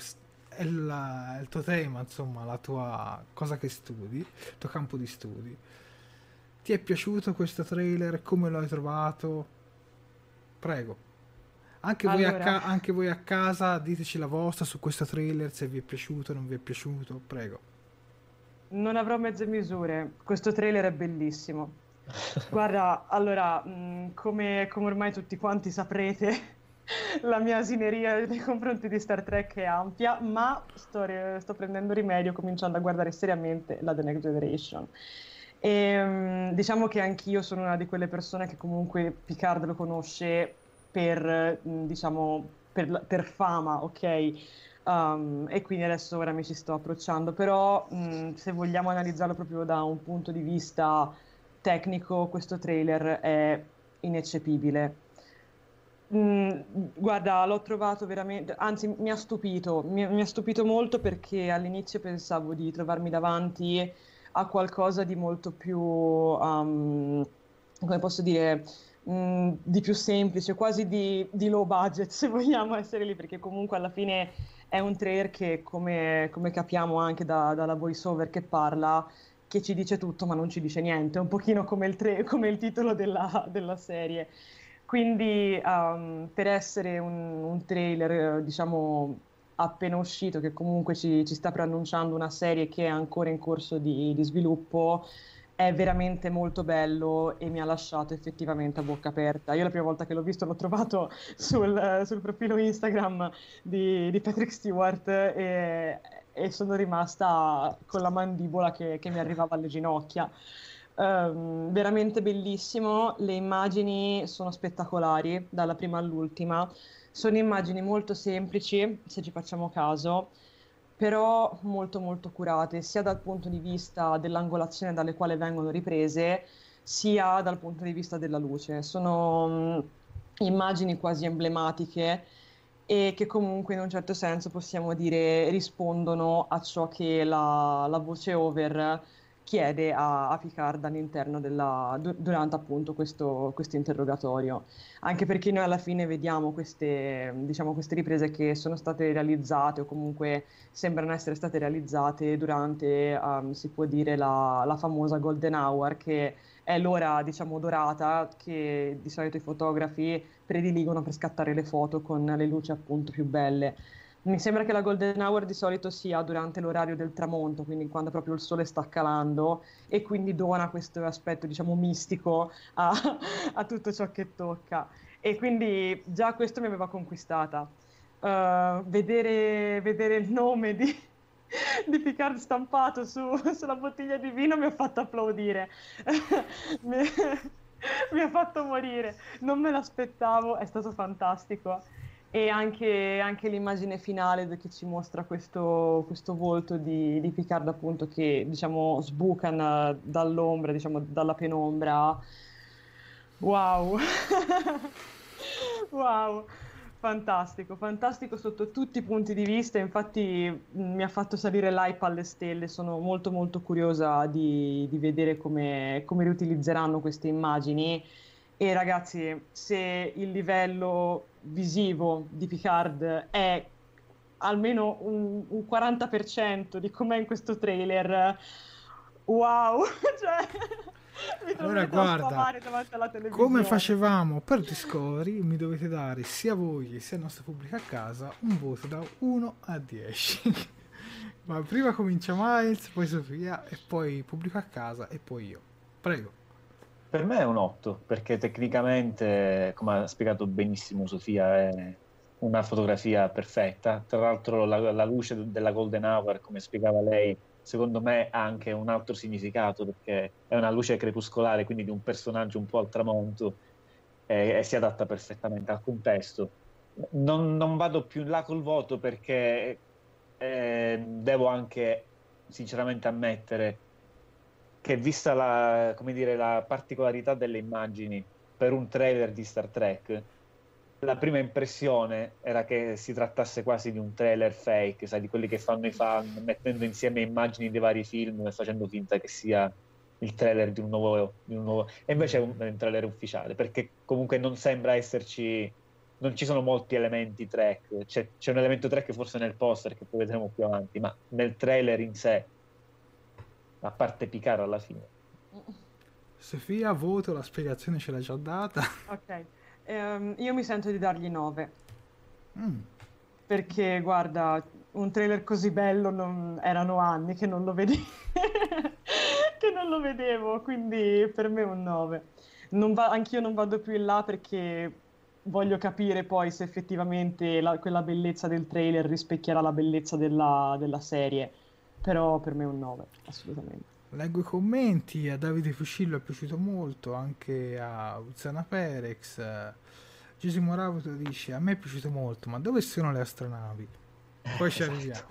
è, la, è il tuo tema, insomma, la tua cosa che studi, il tuo campo di studi, ti è piaciuto questo trailer? Come lo hai trovato? Prego. Anche, allora. voi ca- anche voi a casa diteci la vostra su questo trailer, se vi è piaciuto o non vi è piaciuto, prego. Non avrò mezze misure, questo trailer è bellissimo. Guarda, allora, mh, come, come, ormai tutti quanti saprete, la mia asineria nei confronti di Star Trek è ampia, ma sto, sto prendendo rimedio cominciando a guardare seriamente la The Next Generation. E, mh, diciamo che anch'io sono una di quelle persone che comunque Picard lo conosce per, mh, diciamo, per, per fama, ok? Um, e quindi adesso ora mi ci sto approcciando, però mh, se vogliamo analizzarlo proprio da un punto di vista tecnico, questo trailer è ineccepibile. Mm, guarda, l'ho trovato veramente, anzi mi ha stupito, mi, mi, ha stupito molto perché all'inizio pensavo di trovarmi davanti a qualcosa di molto più, um, come posso dire, mh, di più semplice, quasi di, di, low budget se vogliamo essere lì, perché comunque alla fine è un trailer che, come, come capiamo anche da, dalla voiceover che parla, che ci dice tutto ma non ci dice niente, un pochino come il, tra- come il titolo della, della, serie. Quindi um, per essere un, un, trailer, diciamo, appena uscito, che comunque ci, ci, sta preannunciando una serie che è ancora in corso di, di sviluppo, è veramente molto bello e mi ha lasciato effettivamente a bocca aperta. Io la prima volta che l'ho visto l'ho trovato sul, sul profilo Instagram di, di Patrick Stewart e, e, sono rimasta con la mandibola che, che mi arrivava alle ginocchia. Um, veramente bellissimo, le immagini sono spettacolari dalla prima all'ultima, sono immagini molto semplici se ci facciamo caso però molto molto curate, sia dal punto di vista dell'angolazione dalle quali vengono riprese, sia dal punto di vista della luce. Sono mh, immagini quasi emblematiche e che comunque in un certo senso possiamo dire rispondono a ciò che la, la voce over chiede a, a Picard all'interno della, durante appunto questo, questo, interrogatorio. Anche perché noi alla fine vediamo queste, diciamo, queste riprese che sono state realizzate o comunque sembrano essere state realizzate durante, um, si può dire, la, la famosa Golden Hour che è l'ora diciamo dorata che di solito i fotografi prediligono per scattare le foto con le luci appunto più belle. Mi sembra che la golden hour di solito sia durante l'orario del tramonto, quindi quando proprio il sole sta calando e quindi dona questo aspetto, diciamo, mistico a, a tutto ciò che tocca. E quindi già questo mi aveva conquistata. Uh, vedere, vedere, il nome di, di Picard stampato su, sulla bottiglia di vino mi ha fatto applaudire. mi, mi ha fatto morire. Non me l'aspettavo, è stato fantastico e anche, anche, l'immagine finale che ci mostra questo, questo volto di, di, Picard appunto che diciamo sbucana dall'ombra, diciamo dalla penombra. Wow! wow! Fantastico, fantastico sotto tutti i punti di vista, infatti mi ha fatto salire l'hype alle stelle, sono molto molto curiosa di, di vedere come, come riutilizzeranno queste immagini e ragazzi, se il livello visivo di Picard è almeno un, un 40% di com'è in questo trailer, Wow, cioè... Mi allora guarda, come facevamo per Discovery, mi dovete dare sia voi sia il nostro pubblico a casa un voto da 1 a 10. Ma prima comincia Miles, poi Sofia e poi pubblico a casa e poi io. Prego. Per me è un 8, perché tecnicamente, come ha spiegato benissimo Sofia, è una fotografia perfetta. Tra l'altro la, la luce della Golden Hour, come spiegava lei, secondo me ha anche un altro significato perché è una luce crepuscolare, quindi di un personaggio un po' al tramonto e, e si adatta perfettamente al contesto. Non, non, vado più in là col voto perché eh, devo anche sinceramente ammettere che vista la, dire, la particolarità delle immagini per un trailer di Star Trek, la prima impressione era che si trattasse quasi di un trailer fake, sai, di quelli che fanno i fan mettendo insieme immagini dei vari film e facendo finta che sia il trailer di un nuovo, di un nuovo... e invece è un, un, trailer ufficiale perché comunque non sembra esserci non ci sono molti elementi track c'è, c'è un elemento track forse nel poster che poi vedremo più avanti ma nel trailer in sé a parte Picaro alla fine Sofia voto la spiegazione ce l'ha già data ok Ehm, io mi sento di dargli 9. Mm. Perché, guarda, un trailer così bello non... erano anni che non lo vedevo. che non lo vedevo, quindi per me un 9. Non va... Anch'io non vado più in là perché voglio capire poi se effettivamente la... quella bellezza del trailer rispecchierà la bellezza della, della serie. Però per me un 9, assolutamente. Leggo i commenti, a Davide Fuscillo è piaciuto molto, anche a Uzzana Perex. Giusimo Ravuto dice, a me è piaciuto molto, ma dove sono le astronavi? Poi ci arriviamo.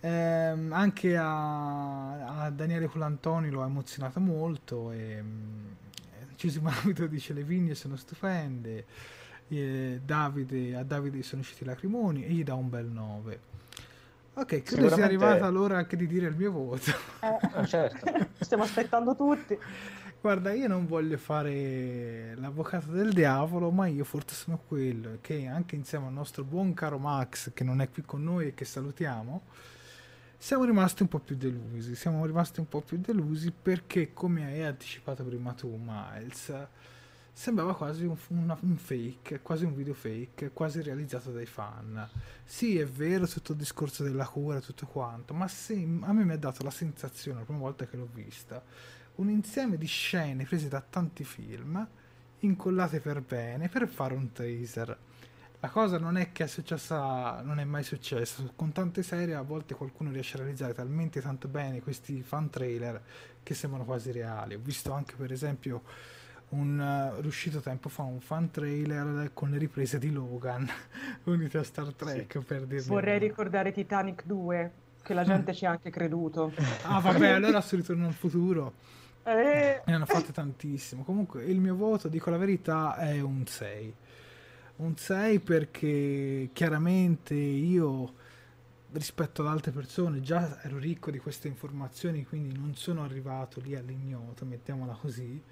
eh, anche a, a, Daniele Culantoni lo ha emozionato molto e um, Giusimo Ravuto dice le vigne sono stupende, e Davide, a Davide sono usciti i lacrimoni e gli dà un bel 9. Ok, credo Sicuramente... sia arrivata l'ora anche di dire il mio voto. Eh, eh, certo. Stiamo aspettando tutti. Guarda, io non voglio fare l'avvocato del diavolo, ma io forse sono quello che anche insieme al nostro buon caro Max, che non è qui con noi e che salutiamo, siamo rimasti un po' più delusi. Siamo rimasti un po' più delusi perché, come hai anticipato prima tu, Miles, sembrava quasi un, una, un, fake, quasi un video fake, quasi realizzato dai fan. Sì, è vero tutto il discorso della cura, tutto quanto, ma sì, a me mi ha dato la sensazione, la prima volta che l'ho vista, un insieme di scene prese da tanti film, incollate per bene, per fare un teaser. La cosa non è che è successa, non è mai successo. Con tante serie a volte qualcuno riesce a realizzare talmente tanto bene questi fan trailer che sembrano quasi reali. Ho visto anche per esempio un, uh, riuscito tempo fa un fan trailer con le riprese di Logan unite a Star Trek sì. per dire vorrei ricordare Titanic 2 che la gente ci ha anche creduto. Ah vabbè allora su Ritorno al futuro. Eh. ne hanno fatte tantissimo. Comunque il mio voto dico la verità è un 6 un 6 perché chiaramente io rispetto ad altre persone già ero ricco di queste informazioni quindi non sono arrivato lì all'ignoto mettiamola così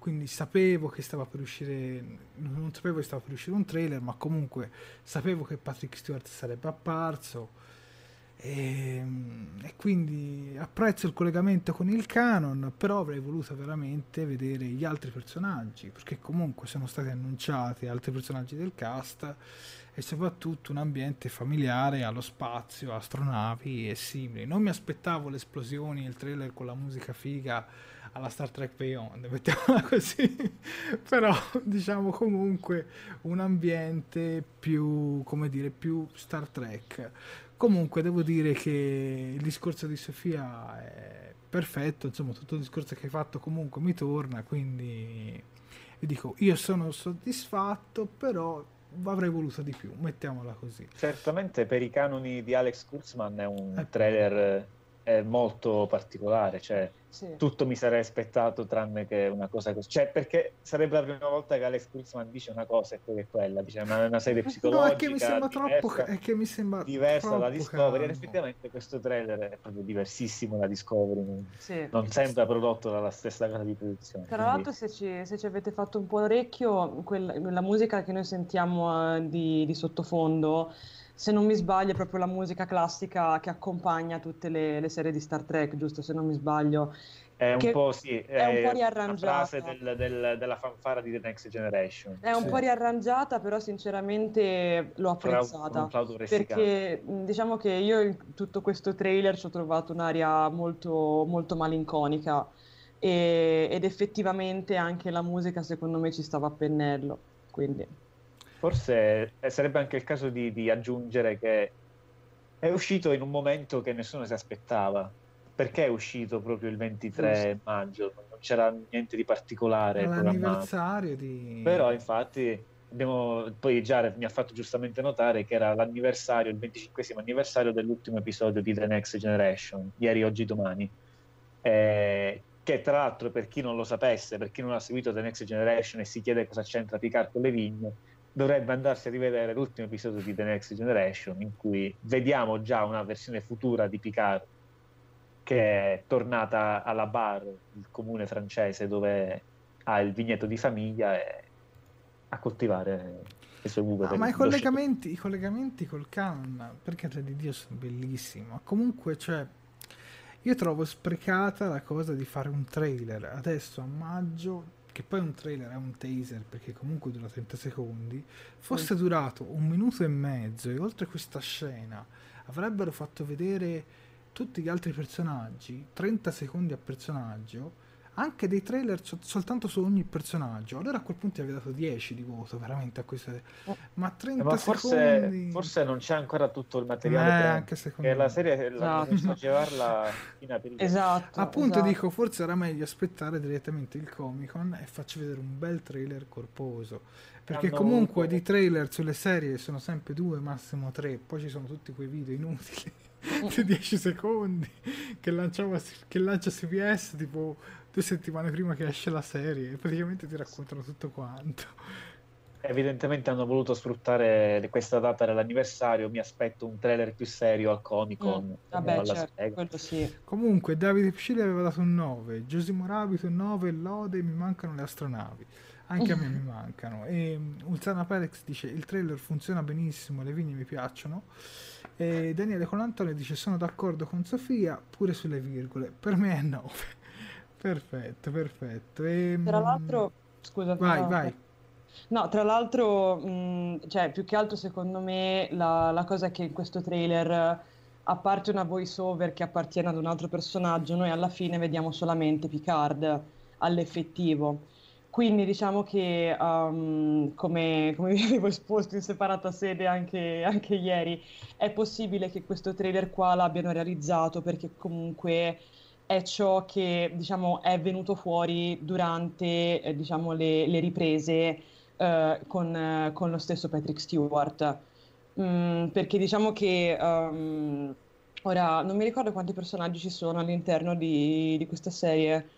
quindi sapevo che stava per uscire non sapevo che stava per uscire un trailer ma comunque sapevo che Patrick Stewart sarebbe apparso. E, ehm, e, quindi apprezzo il collegamento con il canon però avrei voluto veramente vedere gli altri personaggi perché comunque sono stati annunciati altri personaggi del cast e soprattutto un ambiente familiare allo spazio, astronavi e simili. Non mi aspettavo le esplosioni il trailer con la musica figa alla Star Trek Beyond, mettiamola così, però diciamo comunque un ambiente più, come dire, più Star Trek. Comunque devo dire che il discorso di Sofia è perfetto, insomma tutto il discorso che hai fatto comunque mi torna, quindi vi dico io sono soddisfatto, però avrei voluto di più, mettiamola così. Certamente per i canoni di Alex Kurtzman è un eh. trailer è molto particolare, cioè sì. tutto mi sarei aspettato tranne che una cosa così. Cioè, perché sarebbe la prima volta che Alex Kurtzman dice una cosa e poi è quella, dice una, una serie psicologica. No, è che mi sembra diversa, troppo. È che mi sembra diversa dalla Discovery. Ed effettivamente questo trailer è proprio diversissimo da Discovery. Sì. Non sembra prodotto dalla stessa casa di produzione. Tra quindi... l'altro, se ci, se ci, avete fatto un po' orecchio, quella, la musica che noi sentiamo uh, di, di sottofondo se non mi sbaglio, è proprio la musica classica che accompagna tutte le, le serie di Star Trek, giusto? Se non mi sbaglio. È un po' sì, è, è un po' riarrangiata. frase del, del, della fanfara di The Next Generation. È un sì. po' riarrangiata, però sinceramente l'ho apprezzata. Un, perché diciamo che io in tutto questo trailer ci ho trovato un'aria molto, molto malinconica e, ed effettivamente anche la musica secondo me ci stava a pennello. Quindi. Forse sarebbe anche il caso di, di, aggiungere che è uscito in un momento che nessuno si aspettava. Perché è uscito proprio il 23 Giusto. maggio? Non c'era niente di particolare. L'anniversario di... Però infatti abbiamo, poi Jared mi ha fatto giustamente notare che era l'anniversario, il 25 anniversario dell'ultimo episodio di The Next Generation, ieri, oggi, domani. Eh, che tra l'altro per chi non lo sapesse, per chi non ha seguito The Next Generation e si chiede cosa c'entra Picard con le vigne, dovrebbe andarsi a rivedere l'ultimo episodio di The Next Generation in cui vediamo già una versione futura di Picard che è tornata alla Bar, il comune francese dove ha il vigneto di famiglia e a coltivare le sue uve. Ah, ma i collegamenti, i collegamenti, col canon, perché tra di Dio sono bellissimi. Comunque, cioè, io trovo sprecata la cosa di fare un trailer adesso a maggio che poi un trailer è un taser perché comunque dura 30 secondi, fosse durato un minuto e mezzo e oltre questa scena avrebbero fatto vedere tutti gli altri personaggi, 30 secondi a personaggio, anche dei trailer soltanto su ogni personaggio. Allora a quel punto avevi dato 10 di voto veramente a queste. Ma 30 ma forse, secondi. Forse non c'è ancora tutto il materiale. Eh, anche secondo me. la serie la esatto. llevarla fino a per Esatto. Appunto esatto. dico, forse era meglio aspettare direttamente il Comic Con e faccio vedere un bel trailer corposo. Perché Hanno comunque di trailer sulle serie sono sempre due, massimo tre. Poi ci sono tutti quei video inutili di 10 secondi che, lanciava, che lancia CBS tipo due settimane prima che esce la serie e praticamente ti raccontano tutto quanto. Evidentemente hanno voluto sfruttare questa data dell'anniversario. Mi aspetto un trailer più serio al Comic Con. Mm, vabbè, certo, sì. Comunque, Davide Piscilli aveva dato un 9, Giusimo Rabito un 9, Lode, mi mancano le astronavi. Anche a me mi mancano. E um, Ulzana Perex dice: Il trailer funziona benissimo, le vigne mi piacciono. E Daniele Colantone dice: Sono d'accordo con Sofia, pure sulle virgole. Per me è 9. Perfetto, perfetto. E, Tra l'altro, scusa, vai, no, vai. No, tra l'altro, mh, cioè, più che altro secondo me la, la cosa è che in questo trailer, a parte una voice over che appartiene ad un altro personaggio, noi alla fine vediamo solamente Picard all'effettivo. Quindi diciamo che, um, come, come, vi avevo esposto in separata sede anche, anche ieri, è possibile che questo trailer qua l'abbiano realizzato perché comunque è ciò che diciamo, è venuto fuori durante eh, diciamo, le, le, riprese eh, con, eh, con, lo stesso Patrick Stewart. Mm, perché diciamo che um, ora non mi ricordo quanti personaggi ci sono all'interno di, di questa serie.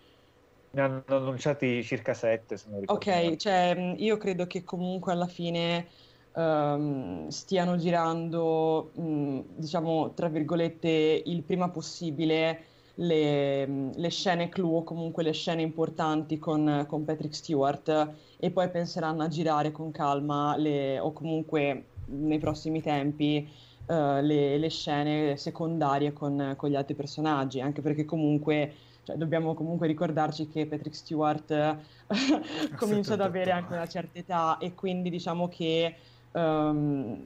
Ne hanno annunciati circa sette, se non ricordo. Ok, cioè, mm, io credo che comunque alla fine um, stiano girando, um, diciamo, tra virgolette, il prima possibile le, le, scene clou o comunque le scene importanti con, con, Patrick Stewart e poi penseranno a girare con calma le, o comunque nei prossimi tempi uh, le, le, scene secondarie con, con, gli altri personaggi, anche perché comunque cioè, dobbiamo comunque ricordarci che Patrick Stewart comincia ad avere anche una certa età e quindi diciamo che um,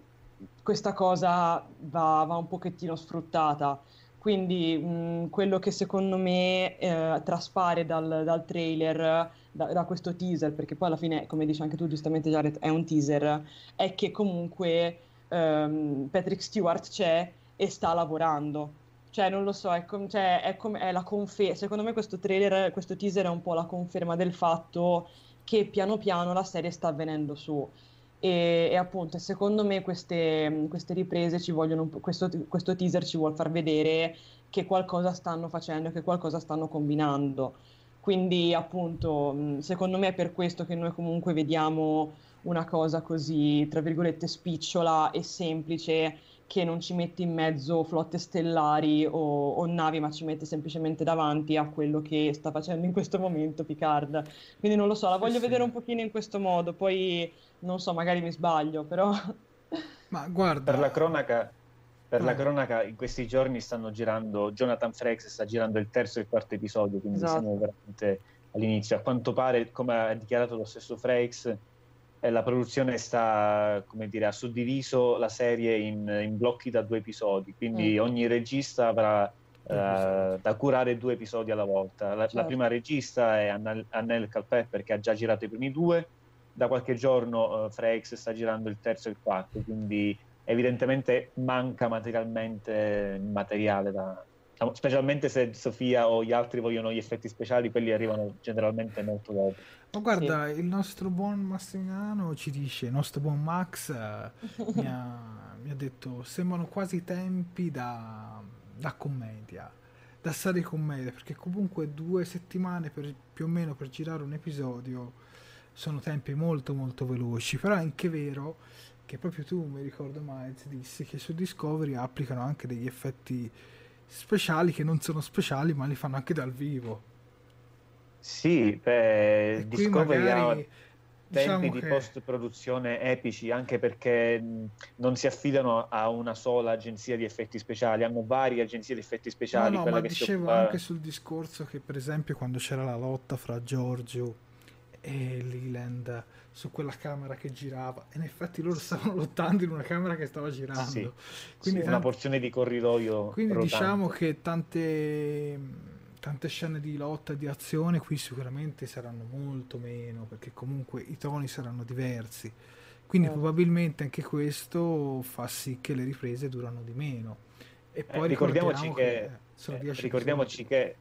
questa cosa va, va un pochettino sfruttata. Quindi mh, quello che secondo me eh, traspare dal, dal trailer, da, da, questo teaser, perché poi alla fine, come dici anche tu giustamente Jared, è un teaser, è che comunque ehm, Patrick Stewart c'è e sta lavorando. Cioè, non lo so, è, com- cioè, è, com- è la conferma. Secondo me questo trailer, questo teaser è un po' la conferma del fatto che piano piano la serie sta avvenendo su. E, e, appunto, secondo me queste, queste riprese ci vogliono, questo, questo teaser ci vuole far vedere che qualcosa stanno facendo, che qualcosa stanno combinando. Quindi, appunto, secondo me è per questo che noi comunque vediamo una cosa così, tra virgolette, spicciola e semplice che non ci mette in mezzo flotte stellari o, o, navi, ma ci mette semplicemente davanti a quello che sta facendo in questo momento Picard. Quindi non lo so, la voglio sì, vedere un pochino in questo modo, poi non so, magari mi sbaglio, però... Ma guarda... Per la cronaca, per la cronaca in questi giorni stanno girando, Jonathan Frakes sta girando il terzo e il quarto episodio, quindi esatto. siamo veramente all'inizio. A quanto pare, come ha dichiarato lo stesso Frakes, eh, la produzione sta, come dire, ha suddiviso la serie in, in blocchi da due episodi, quindi mm. ogni regista avrà uh, da curare due episodi alla volta. La, certo. la prima regista è Annel, Annelle Calpepper che ha già girato i primi due, da qualche giorno uh, Frakes sta girando il terzo e il quarto, quindi evidentemente manca materialmente materiale da, diciamo, specialmente se Sofia o gli altri vogliono gli effetti speciali, quelli arrivano generalmente molto dopo. Ma guarda, sì. il nostro buon Massimiliano ci dice, il nostro buon Max eh, mi, ha, mi, ha, detto, sembrano quasi tempi da, da commedia, da serie commedia, perché comunque due settimane per, più o meno per girare un episodio sono tempi molto molto veloci, però è anche vero che proprio tu, mi ricordo Miles, dissi che su Discovery applicano anche degli effetti speciali che non sono speciali ma li fanno anche dal vivo. Sì, beh, Discovery magari, ha diciamo tempi che... di post-produzione epici anche perché non si affidano a una sola agenzia di effetti speciali, hanno varie agenzie di effetti speciali. No, no ma dicevo occupa... anche sul discorso che per esempio quando c'era la lotta fra Giorgio e Leland su quella camera che girava. In effetti loro stavano lottando in una camera che stava girando. Sì, quindi sì, una porzione di corridoio. Quindi rotante. diciamo che tante, tante scene di lotta e di azione qui sicuramente saranno molto meno, perché comunque i toni saranno diversi. Quindi eh. probabilmente anche questo fa sì che le riprese durano di meno. E poi eh, ricordiamoci che, che sono 10 eh, ricordiamoci episodi. che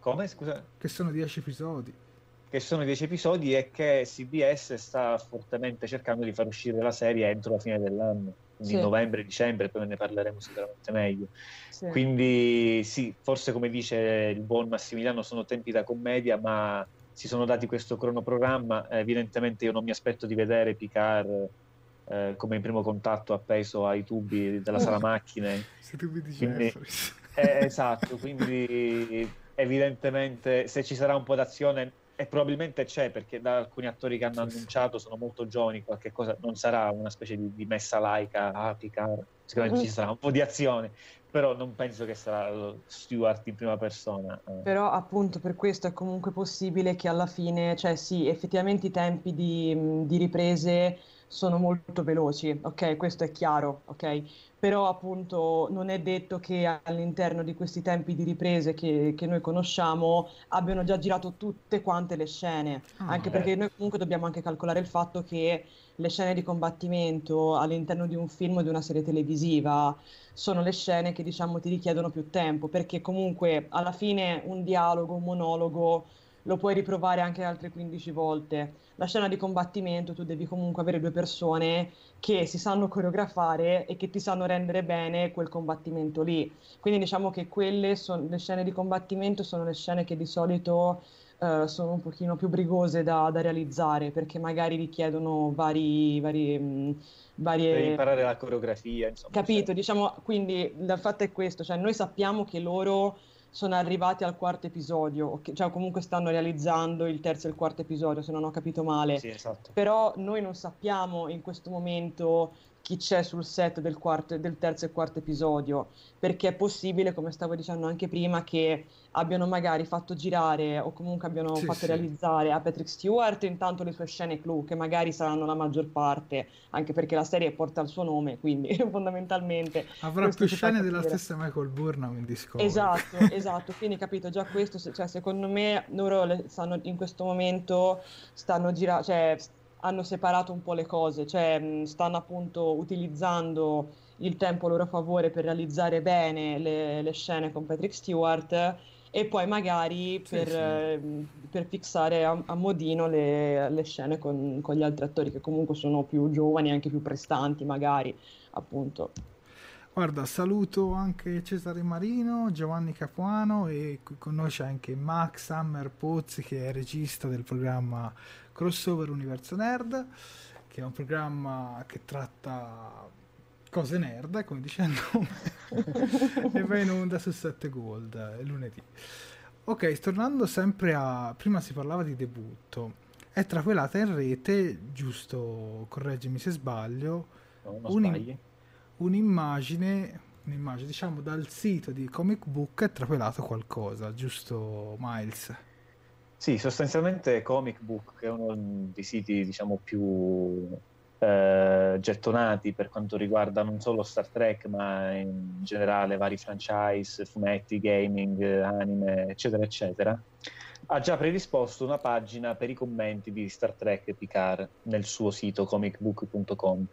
come scusa? Che sono 10 episodi che sono 10 episodi e che CBS sta fortemente cercando di far uscire la serie entro la fine dell'anno, quindi sì. novembre, dicembre, poi ne parleremo sicuramente meglio. Sì. Quindi sì, forse come dice il buon Massimiliano sono tempi da commedia, ma si sono dati questo cronoprogramma, evidentemente io non mi aspetto di vedere Picard eh, come in primo contatto appeso ai tubi della sala macchine. I tubi di quindi, eh, esatto, quindi evidentemente se ci sarà un po' d'azione e probabilmente c'è perché da alcuni attori che hanno annunciato sono molto giovani, qualche cosa non sarà una specie di, di messa laica a Picard, sicuramente ci sarà un po' di azione, però non penso che sarà lo Stewart in prima persona. Eh. Però appunto per questo è comunque possibile che alla fine, cioè sì, effettivamente i tempi di, di riprese sono molto veloci, ok? Questo è chiaro, ok? Però appunto non è detto che all'interno di questi tempi di riprese che, che noi conosciamo abbiano già girato tutte quante le scene, ah, anche perché noi comunque dobbiamo anche calcolare il fatto che le scene di combattimento all'interno di un film o di una serie televisiva sono le scene che diciamo ti richiedono più tempo, perché comunque alla fine un dialogo, un monologo lo puoi riprovare anche altre 15 volte. La scena di combattimento tu devi comunque avere due persone che si sanno coreografare e che ti sanno rendere bene quel combattimento lì. Quindi diciamo che quelle sono le scene di combattimento sono le scene che di solito uh, sono un pochino più brigose da, da, realizzare perché magari richiedono vari, vari mh, varie... Per imparare la coreografia, insomma. Capito, cioè. diciamo, quindi il fatto è questo, cioè noi sappiamo che loro sono arrivati al quarto episodio, cioè comunque stanno realizzando il terzo e il quarto episodio, se non ho capito male. Sì, esatto. Però noi non sappiamo in questo momento chi c'è sul set del, quarto, del terzo e quarto episodio, perché è possibile, come stavo dicendo anche prima, che abbiano magari fatto girare o comunque abbiano sì, fatto sì. realizzare a Patrick Stewart intanto le sue scene clou, che magari saranno la maggior parte, anche perché la serie porta il suo nome, quindi fondamentalmente... Avrà più scene della stessa Michael Burnham in Discord. Esatto, esatto, quindi capito, già questo, cioè secondo me loro stanno in questo momento stanno girando, cioè hanno separato un po' le cose, cioè stanno appunto utilizzando il tempo a loro favore per realizzare bene le, le scene con Patrick Stewart e poi magari Sì, per, sì. per fissare a, a modino le, le scene con, con gli altri attori che comunque sono più giovani, anche più prestanti, magari appunto. Guarda, saluto anche Cesare Marino, Giovanni Capuano e con noi c'è anche Max Hammer Pozzi che è regista del programma Crossover Universo Nerd, che è un programma che tratta cose nerd, come dice il nome, e va in onda su 7 Gold eh, lunedì. Ok, tornando sempre a... prima si parlava di debutto, è trapelata in rete, giusto, correggimi se sbaglio, No, non un- sbagli. un'immagine, un'immagine, diciamo dal sito di Comic Book è trapelato qualcosa, giusto Miles? Sì, sostanzialmente Comic Book, che è uno dei siti, diciamo, più eh, gettonati per quanto riguarda non solo Star Trek, ma in generale vari franchise, fumetti, gaming, anime, eccetera, eccetera, ha già predisposto una pagina per i commenti di Star Trek e Picard nel suo sito comicbook.com.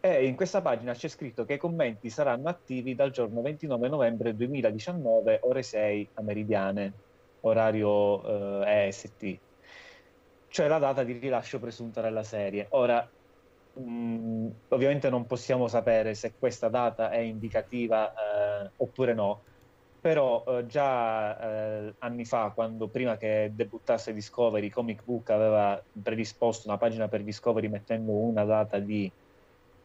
E in questa pagina c'è scritto che i commenti saranno attivi dal giorno 29 novembre 2019, ore 6 a meridiane, orario eh, EST, cioè la data di rilascio presunta della serie. Ora, mh, ovviamente non possiamo sapere se questa data è indicativa eh, oppure no, però eh, già eh, anni fa, quando prima che debuttasse Discovery, Comic Book aveva predisposto una pagina per Discovery mettendo una data di,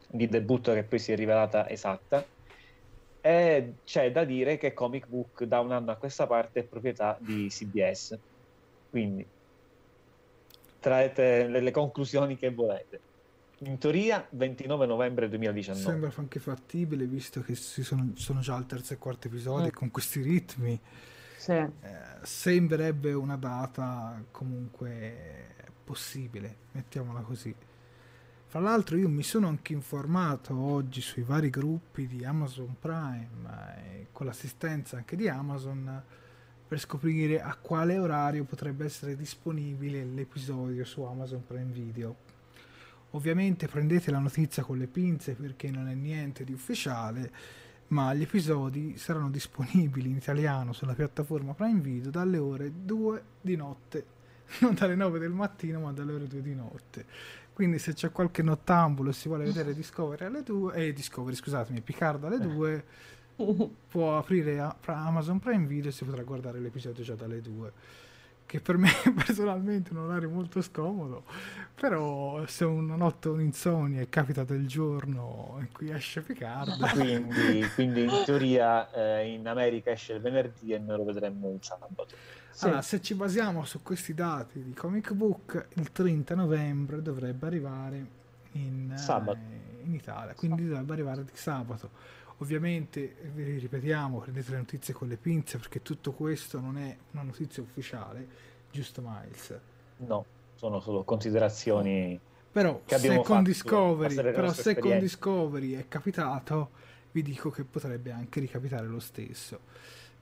di debutto che poi si è rivelata esatta. E c'è da dire che Comic Book da un anno a questa parte è proprietà di CBS. Quindi traete le, le conclusioni che volete. In teoria 29 novembre 2019. Sembra anche fattibile visto che si sono, sono già al terzo e quarto episodio Mm. e con questi ritmi Sì. eh, sembrerebbe una data comunque possibile, mettiamola così. Fra l'altro io mi sono anche informato oggi sui vari gruppi di Amazon Prime e con l'assistenza anche di Amazon per scoprire a quale orario potrebbe essere disponibile l'episodio su Amazon Prime Video. Ovviamente prendete la notizia con le pinze perché non è niente di ufficiale, ma gli episodi saranno disponibili in italiano sulla piattaforma Prime Video dalle ore 2 di notte, non dalle 9 del mattino, ma dalle ore 2 di notte. Quindi se c'è qualche nottambulo e si vuole vedere Discovery alle 2, eh, Discovery, scusatemi, Picard alle 2, può aprire a- Amazon Prime Video e si potrà guardare l'episodio già dalle 2 che per me personalmente è un orario molto scomodo però se una notte un'insonnia e capita del giorno in cui esce Picard Quindi, quindi in teoria eh, in America esce il venerdì e noi lo vedremo il sabato. Sì. allora se ci basiamo su questi dati di Comic Book il 30 novembre dovrebbe arrivare in, eh, Sabato. in Italia quindi dovrebbe arrivare di sabato ovviamente vi ripetiamo prendete le notizie con le pinze perché tutto questo non è una notizia ufficiale giusto Miles No, sono solo considerazioni. Però se con Discovery, però se con. Discovery è capitato, vi dico che potrebbe anche ricapitare lo stesso.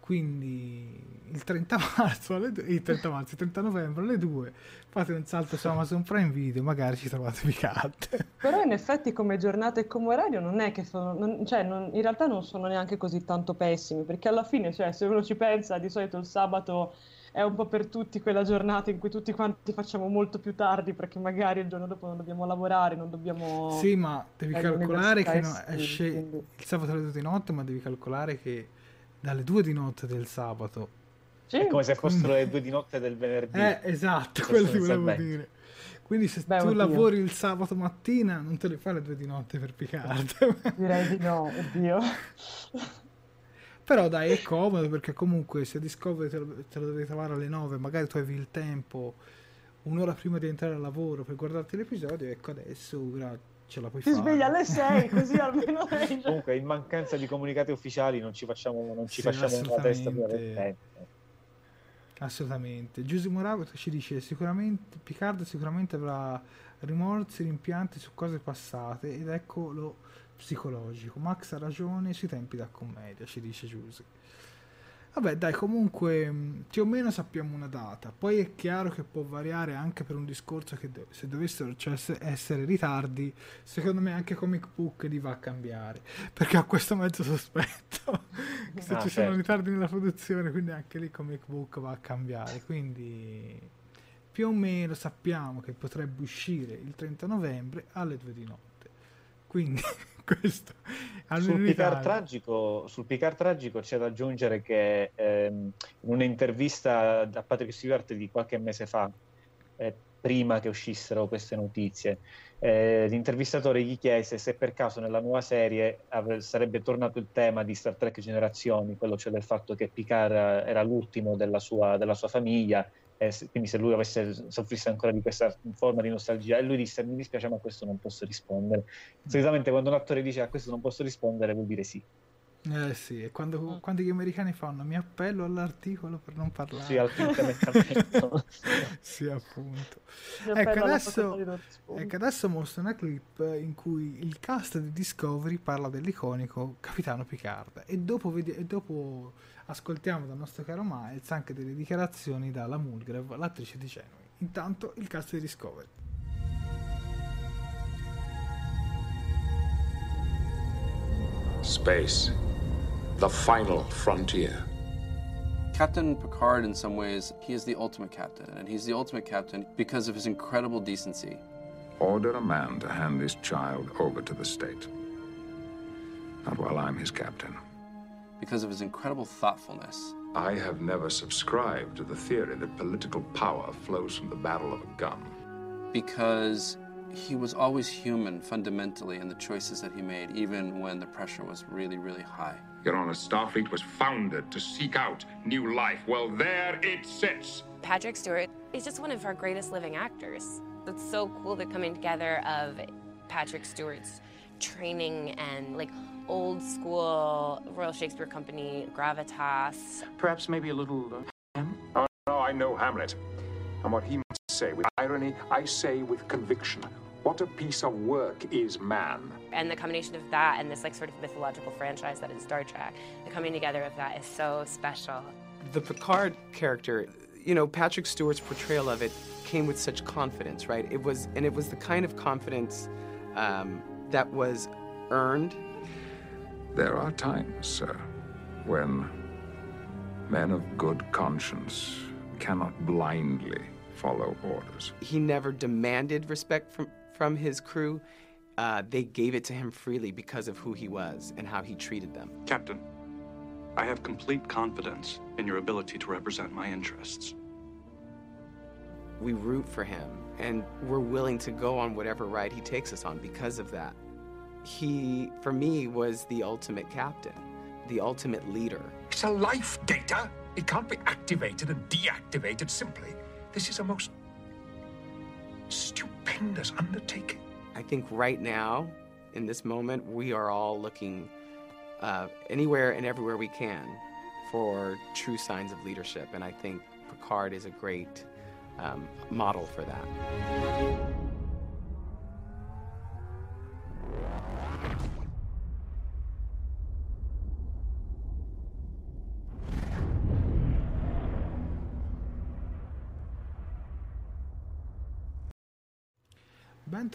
Quindi il 30 marzo, alle due- il 30 marzo, il 30 novembre alle 2 fate un salto su Amazon Prime Video, magari ci trovate Picard. Però in effetti come giornata e come orario non è che sono, non- cioè non- in realtà non sono neanche così tanto pessimi, perché alla fine, cioè, se uno ci pensa, di solito il sabato è un po' per tutti quella giornata in cui tutti quanti facciamo molto più tardi, perché magari il giorno dopo non dobbiamo lavorare, non dobbiamo... Sì, ma devi calcolare che no- esce quindi- il sabato alle 2 di notte, ma devi calcolare che dalle 2 di notte del sabato Sì, È come se fossero le due di notte del venerdì. Eh, esatto, quello ti volevo Sostanzialmente. dire. Quindi se Beh, tu oddio. lavori il sabato mattina, non te le fai le due di notte per Picard. direi di no, oddio. Però dai, è comodo perché comunque se Discovery te lo, te lo devi trovare alle 9, magari tu avevi il tempo un'ora prima di entrare al lavoro per guardarti l'episodio, ecco adesso ora ce la puoi Ti fare. svegli alle 6, così almeno Comunque, in mancanza di comunicati ufficiali, non ci facciamo, non ci Sì, facciamo una testa prima del assolutamente. Giuseppe Moravito ci dice sicuramente Picard sicuramente avrà rimorsi, rimpianti su cose passate ed ecco lo psicologico. Max ha ragione sui tempi da commedia, ci dice Giuseppe. Vabbè, dai, comunque mh, più o meno sappiamo una data. Poi è chiaro che può variare anche per un discorso che do- se dovessero cioè, ess- essere ritardi, secondo me anche Comic Book li va a cambiare. Perché ho questo mezzo sospetto se Ah, ci sono certo. ritardi nella produzione, quindi anche lì Comic Book va a cambiare. Quindi più o meno sappiamo che potrebbe uscire il 30 novembre alle 2 di notte. Quindi questo Sul Picard, tragico, sul Picard tragico c'è da aggiungere che ehm, in un'intervista a Patrick Stewart di qualche mese fa, eh, prima che uscissero queste notizie, eh, l'intervistatore gli chiese se per caso nella nuova serie ave- sarebbe tornato il tema di Star Trek Generazioni, quello cioè del fatto che Picard era l'ultimo della sua, della sua famiglia, e se- quindi se lui avesse soffrisse ancora di questa forma di nostalgia. E lui disse: Mi dispiace, ma a questo non posso rispondere. Solitamente quando un attore dice a questo non posso rispondere, vuol dire sì. Eh sì, e quando, quando gli americani fanno mi appello all'articolo per non parlare. Sì, al. Sì, appunto. Ecco, adesso, ecco, adesso mostro una clip in cui il cast di Discovery parla dell'iconico Capitano Picard e dopo, vedi- e dopo ascoltiamo dal nostro caro Miles anche delle dichiarazioni dalla Mulgrave, l'attrice di Genui. Intanto il cast di Discovery. Space. The final frontier. Captain Picard, in some ways, he is the ultimate captain, and he's the ultimate captain because of his incredible decency. Order a man to hand this child over to the state. Not while I'm his captain. Because of his incredible thoughtfulness. I have never subscribed to the theory that political power flows from the barrel of a gun. because he was always human fundamentally in the choices that he made, even when the pressure was really, really high. Your Honor, Starfleet was founded to seek out new life. Well, there it sits. Patrick Stewart is just one of our greatest living actors. It's so cool the coming together of Patrick Stewart's training and like old school Royal Shakespeare Company gravitas. Perhaps maybe a little. Uh, Oh, no, I know Hamlet. And what he must say with irony, I say with conviction. What a piece of work is man. And the combination of that and this like sort of mythological franchise that is Star Trek, the coming together of that is so special. The Picard character, you know, Patrick Stewart's portrayal of it came with such confidence, right? It was, and it was the kind of confidence um, that was earned. There are times, sir, when men of good conscience cannot blindly follow orders. He never demanded respect from from his crew. Uh, they gave it to him freely because of who he was and how he treated them. Captain, I have complete confidence in your ability to represent my interests. We root for him, and we're willing to go on whatever ride he takes us on because of that. He, for me, was the ultimate captain, the ultimate leader. It's a life data. It can't be activated and deactivated simply. This is a most stupendous undertaking. I think right now, in this moment, we are all looking uh, anywhere and everywhere we can for true signs of leadership. And I think Picard is a great um, model for that.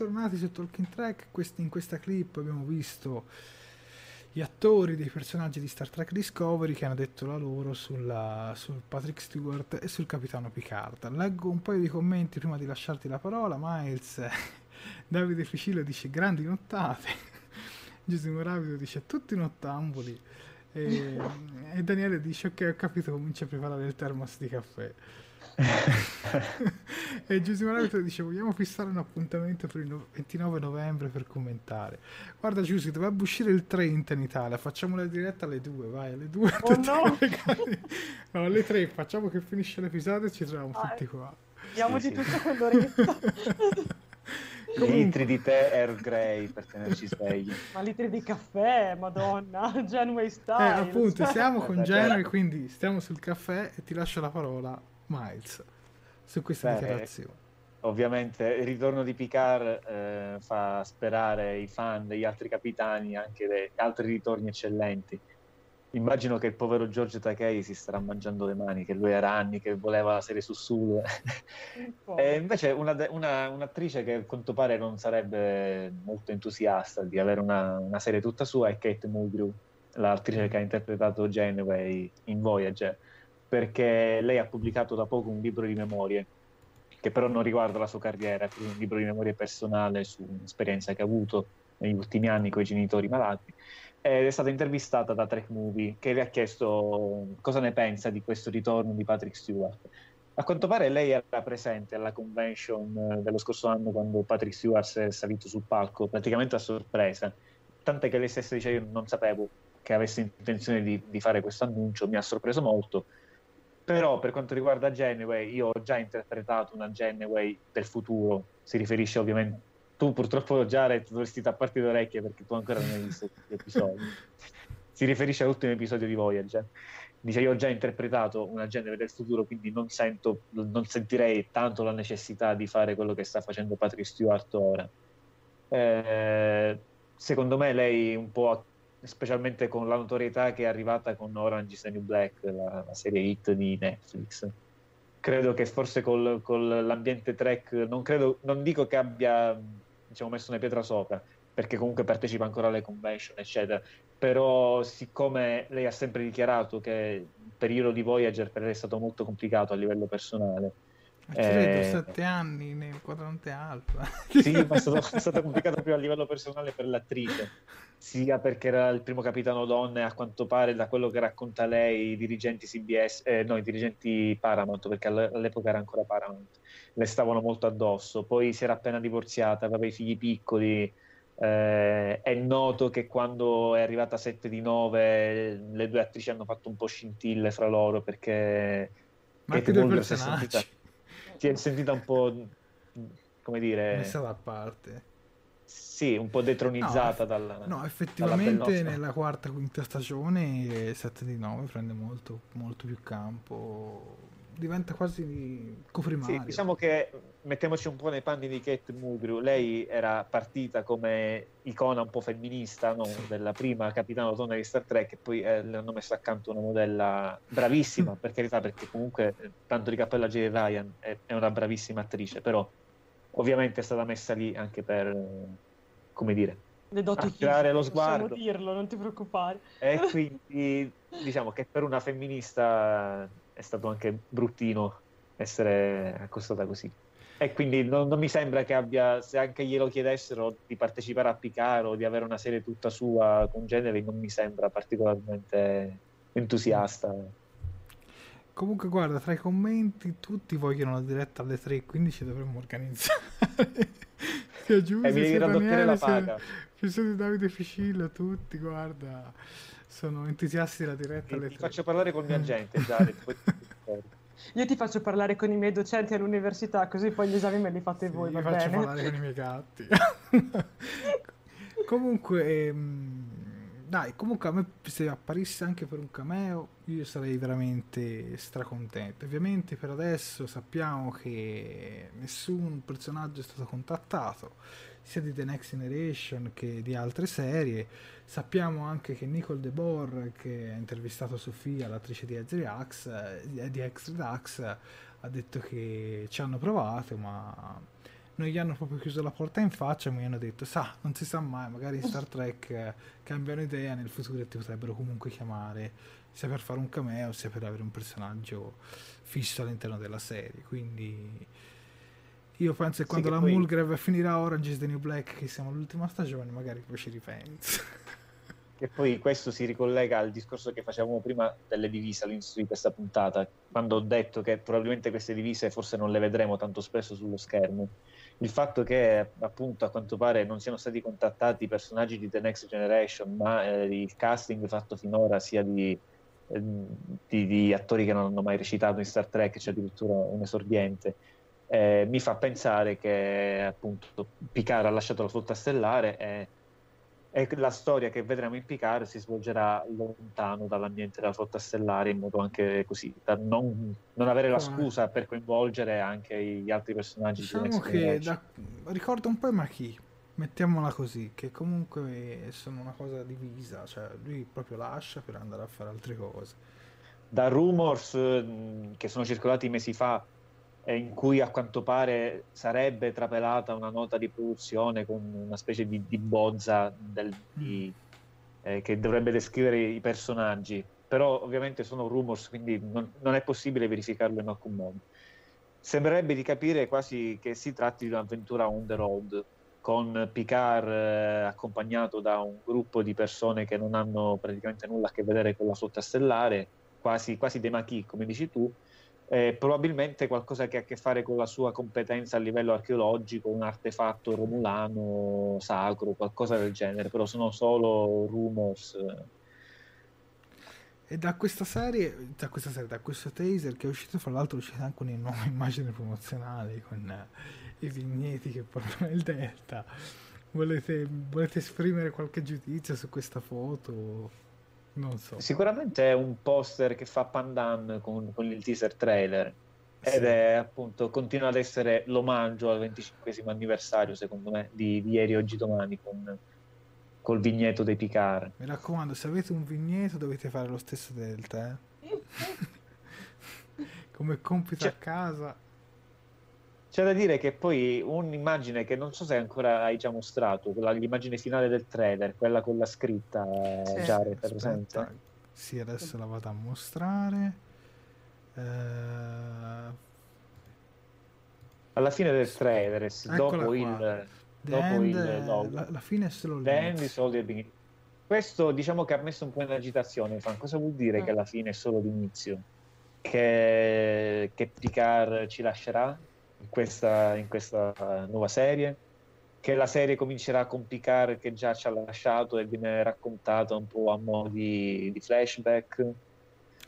Bentornati su Talking Track, in questa clip abbiamo visto gli attori dei personaggi di Star Trek Discovery che hanno detto la loro sulla- sul Patrick Stewart e sul capitano Picard. Leggo un paio di commenti prima di lasciarti la parola. Miles, Davide Ficillo dice grandi nottate, Giuseppe Rapido dice tutti nottambuli e, e Daniele dice ok ho capito comincia a preparare il termos di caffè. E Giuseppe Rabbito dice vogliamo fissare un appuntamento per il no- 29 novembre per commentare guarda Giuseppe dovrebbe uscire il 30 in Italia facciamo la diretta alle 2 vai alle 2 Oh no! no alle 3 facciamo che finisce l'episodio e ci troviamo Ah, tutti qua Diamoci Sì, sì. tutto quell'oretta. Litri di tè Earl Grey per tenerci svegli. Ma litri di caffè, madonna, Genway eh, style. appunto siamo con certo. quindi stiamo sul caffè e ti lascio la parola Miles su queste Beh, dichiarazioni Ovviamente il ritorno di Picard eh, fa sperare i fan degli altri capitani anche di altri ritorni eccellenti. Immagino che il povero Giorgio Takei si starà mangiando le mani, che lui era anni che voleva la serie su po'. E invece una una- un'attrice che a quanto pare non sarebbe molto entusiasta di avere una, una serie tutta sua è Kate Mulgrew, l'attrice che ha interpretato Janeway in Voyager, perché lei ha pubblicato da poco un libro di memorie che però non riguarda la sua carriera, è un libro di memoria personale su un'esperienza che ha avuto negli ultimi anni con i genitori malati. Ed è stata intervistata da Trek Movie che le ha chiesto cosa ne pensa di questo ritorno di Patrick Stewart. A quanto pare lei era presente alla convention eh, dello scorso anno quando Patrick Stewart è salito sul palco, praticamente a sorpresa. Tant'è che lei stessa dice: Io non sapevo che avesse intenzione di, di fare questo annuncio, mi ha sorpreso molto. Però per quanto riguarda Genway, io ho già interpretato una Genway del futuro, si riferisce ovviamente... Tu purtroppo già dovresti tapparti le orecchie perché tu ancora non hai visto gli episodi. si riferisce all'ultimo episodio di Voyager. Dice io ho già interpretato una Genway del futuro, quindi non, sento, non sentirei tanto la necessità di fare quello che sta facendo Patrick Stewart ora. Eh, secondo me lei un po' specialmente con la notorietà che è arrivata con Orange is the New Black, la, la serie hit di Netflix. Credo che forse con l'ambiente track, non, credo, non dico che abbia diciamo, messo una pietra sopra, perché comunque partecipa ancora alle convention, eccetera. Però, siccome lei ha sempre dichiarato che il periodo di Voyager per lei è stato molto complicato a livello personale, eh, sette anni nel quadrante alfa. sì, ma è stato, è stato complicato più a livello personale per l'attrice, sia perché era il primo capitano donna e a quanto pare da quello che racconta lei i dirigenti CBS, eh, no, i dirigenti Paramount, perché all'epoca era ancora Paramount, le stavano molto addosso. Poi si era appena divorziata, aveva i figli piccoli. Eh, è noto che quando è arrivata a 7 di 9 le due attrici hanno fatto un po' scintille fra loro perché Ma Mulgrew si è sentita ti è sentita un po' come dire messa da parte. sì, un po' detronizzata no, dalla no effettivamente nella quarta quinta stagione 7 di 9 prende molto, molto più campo diventa quasi coprimario. Sì, diciamo che mettiamoci un po' nei panni di Kate Mulgrew. Lei era partita come icona un po' femminista no? della prima capitano donna di Star Trek e poi eh, le hanno messo accanto una modella bravissima, per carità, perché comunque eh, tanto di cappella Jerry Ryan è, è, una bravissima attrice, però ovviamente è stata messa lì anche per, eh, come dire, le doti attirare lo sguardo. Possiamo dirlo, non ti preoccupare. E quindi diciamo che per una femminista è stato anche bruttino essere accostata così. E quindi non, non, mi sembra che abbia, se anche glielo chiedessero di partecipare a Picaro o di avere una serie tutta sua con genere, non mi sembra particolarmente entusiasta. Comunque, guarda, tra i commenti tutti vogliono la diretta alle 3, quindi ci dovremmo organizzare. sia Giuseppe, eh, la paga. Ci sono Davide Ficillo, tutti, guarda sono entusiasti della diretta. Ti, ti faccio parlare con il mio agente, Jared. Io ti faccio parlare con i miei docenti all'università, così poi gli esami me li fate sì, voi. Io va faccio bene? parlare con i miei gatti. comunque, ehm, dai, comunque a me se apparisse anche per un cameo, io sarei veramente stracontento. Ovviamente per adesso sappiamo che nessun personaggio è stato contattato sia di The Next Generation che di altre serie. Sappiamo anche che Nicole De Boer, che ha intervistato Sofia, l'attrice di X eh, di X ha detto che ci hanno provato, ma non gli hanno proprio chiuso la porta in faccia, mi hanno detto, sa, non si sa mai, magari in Star Trek eh, cambiano idea, nel futuro ti potrebbero comunque chiamare, sia per fare un cameo, sia per avere un personaggio fisso all'interno della serie, quindi io penso che quando sì, che la poi... Mulgrave finirà Orange is the New Black, che siamo all'ultima stagione, magari poi ci ripenso. Che poi questo si ricollega al discorso che facevamo prima delle divise all'inizio di questa puntata, quando ho detto che probabilmente queste divise forse non le vedremo tanto spesso sullo schermo. Il fatto che appunto a quanto pare non siano stati contattati i personaggi di The Next Generation, ma eh, il casting fatto finora sia di, eh, di, di attori che non hanno mai recitato in Star Trek, c'è cioè addirittura un esordiente eh, mi fa pensare che appunto Picard ha lasciato la flotta stellare e, e, la storia che vedremo in Picard si svolgerà lontano dall'ambiente della flotta stellare in modo anche così da non, non avere la scusa per coinvolgere anche gli altri personaggi diciamo che da, ricorda un po' ma chi mettiamola così che comunque sono una cosa divisa cioè lui proprio lascia per andare a fare altre cose. Da rumors che sono circolati mesi fa in cui a quanto pare sarebbe trapelata una nota di produzione con una specie di, di bozza del, di, eh, che dovrebbe descrivere i personaggi, però ovviamente sono rumors, quindi non, non è possibile verificarlo in alcun modo. Sembrerebbe di capire quasi che si tratti di un'avventura on the road, con Picard eh, accompagnato da un gruppo di persone che non hanno praticamente nulla a che vedere con la flotta stellare, quasi, quasi dei machi, come dici tu, eh, probabilmente qualcosa che ha a che fare con la sua competenza a livello archeologico, un artefatto romulano sacro, qualcosa del genere, però sono solo rumors. E da questa serie, da questa serie, da questo taser che è uscito, fra l'altro è uscita anche una nuova immagine promozionale con eh, i vigneti che portano il Delta. Volete, volete esprimere qualche giudizio su questa foto? Non so. Sicuramente è un poster che fa pandan con, con il teaser trailer. Ed è appunto, continua ad essere l'omaggio al 25 anniversario, secondo me, di, di ieri, oggi, domani, con, col vigneto dei Picard. Mi raccomando, se avete un vigneto dovete fare lo stesso Delta, eh? Come compito C'è- a casa. C'è da dire che poi un'immagine che non so se ancora hai già mostrato, quella, l'immagine finale del trailer, quella con la scritta, Sì. Jared, presente? Sì, adesso la vado a mostrare. Eh, Alla fine del trailer, Eccola dopo qua. il, The dopo End, il eh, logo. la, la fine è solo The end l'inizio. is all the beginning. Questo diciamo che ha messo un po' in agitazione. Fan. Cosa vuol dire Mm. che alla fine è solo l'inizio? Che, che Picard ci lascerà in questa, in questa uh, nuova serie? Che la serie comincerà con Picard che già ci ha lasciato e viene raccontata un po' a mo' di, di flashback?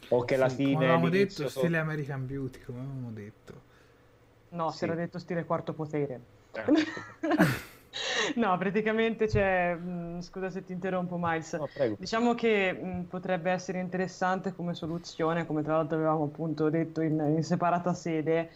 O che Sì, fine come avevamo detto, so- stile American Beauty, come avevamo detto. No, Sì. si era detto stile quarto potere. Eh, No, praticamente c'è... mh, Scusa se ti interrompo, Miles. no. Diciamo che mh, potrebbe essere interessante come soluzione, come tra l'altro avevamo appunto detto in, in separata sede,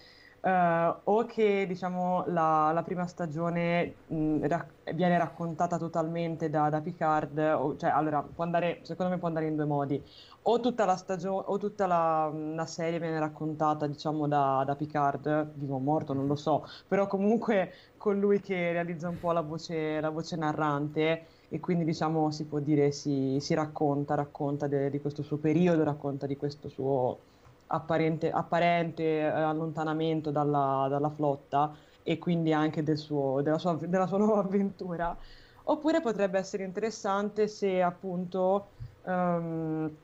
eh, o che diciamo la, la prima stagione mh, rac- viene raccontata totalmente da, da Picard, o- cioè allora andare, secondo me può andare in due modi, o tutta la stagione o tutta la, la serie viene raccontata diciamo da, da Picard, vivo o morto, non lo so, però comunque con lui che realizza un po' la voce, la voce narrante e quindi diciamo si può dire si, si racconta, racconta de- di questo suo periodo, racconta di questo suo apparente, apparente eh, allontanamento dalla, dalla flotta e quindi anche del suo- della, sua, della sua nuova avventura. Oppure potrebbe essere interessante se appunto ehm,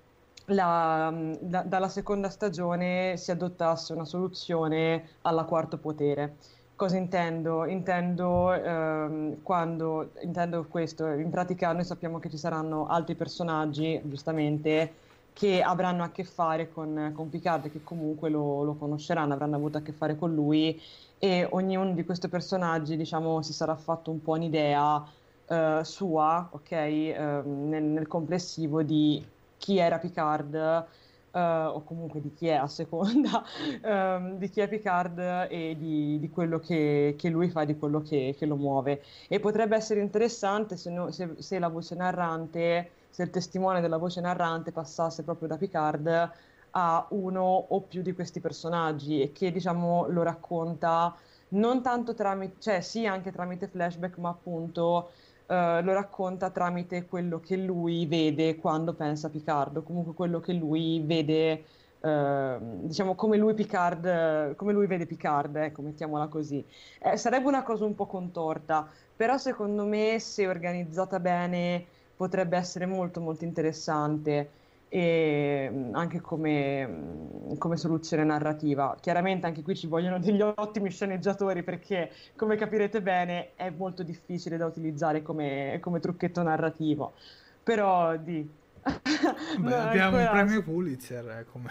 la- da- dalla seconda stagione si adottasse una soluzione alla quarto potere. Cosa intendo? Intendo ehm, quando intendo questo, in pratica noi sappiamo che ci saranno altri personaggi, giustamente, che avranno a che fare con, con Picard, che comunque lo, lo conosceranno, avranno avuto a che fare con lui e ognuno di questi personaggi, diciamo, si sarà fatto un po' un'idea eh, sua, ok, ehm, nel, nel complessivo di chi era Picard eh, o comunque di chi è a seconda ehm, di chi è Picard e di, di quello che, che lui fa, di quello che, che lo muove. E potrebbe essere interessante se, no- se- se la voce narrante, se il testimone della voce narrante passasse proprio da Picard a uno o più di questi personaggi e che diciamo lo racconta non tanto tramite, cioè sì anche tramite flashback, ma appunto eh, lo racconta tramite quello che lui vede quando pensa a Picard, o comunque quello che lui vede, eh, diciamo come lui Picard, come lui vede Picard, ecco, mettiamola così. Eh, sarebbe una cosa un po' contorta, però secondo me se organizzata bene potrebbe essere molto molto interessante e mm, anche come, mm, come soluzione narrativa. Chiaramente anche qui ci vogliono degli ottimi sceneggiatori perché, come capirete bene, è molto difficile da utilizzare come, come trucchetto narrativo. Però di... Beh, abbiamo il ancora- premio Pulitzer eh, come,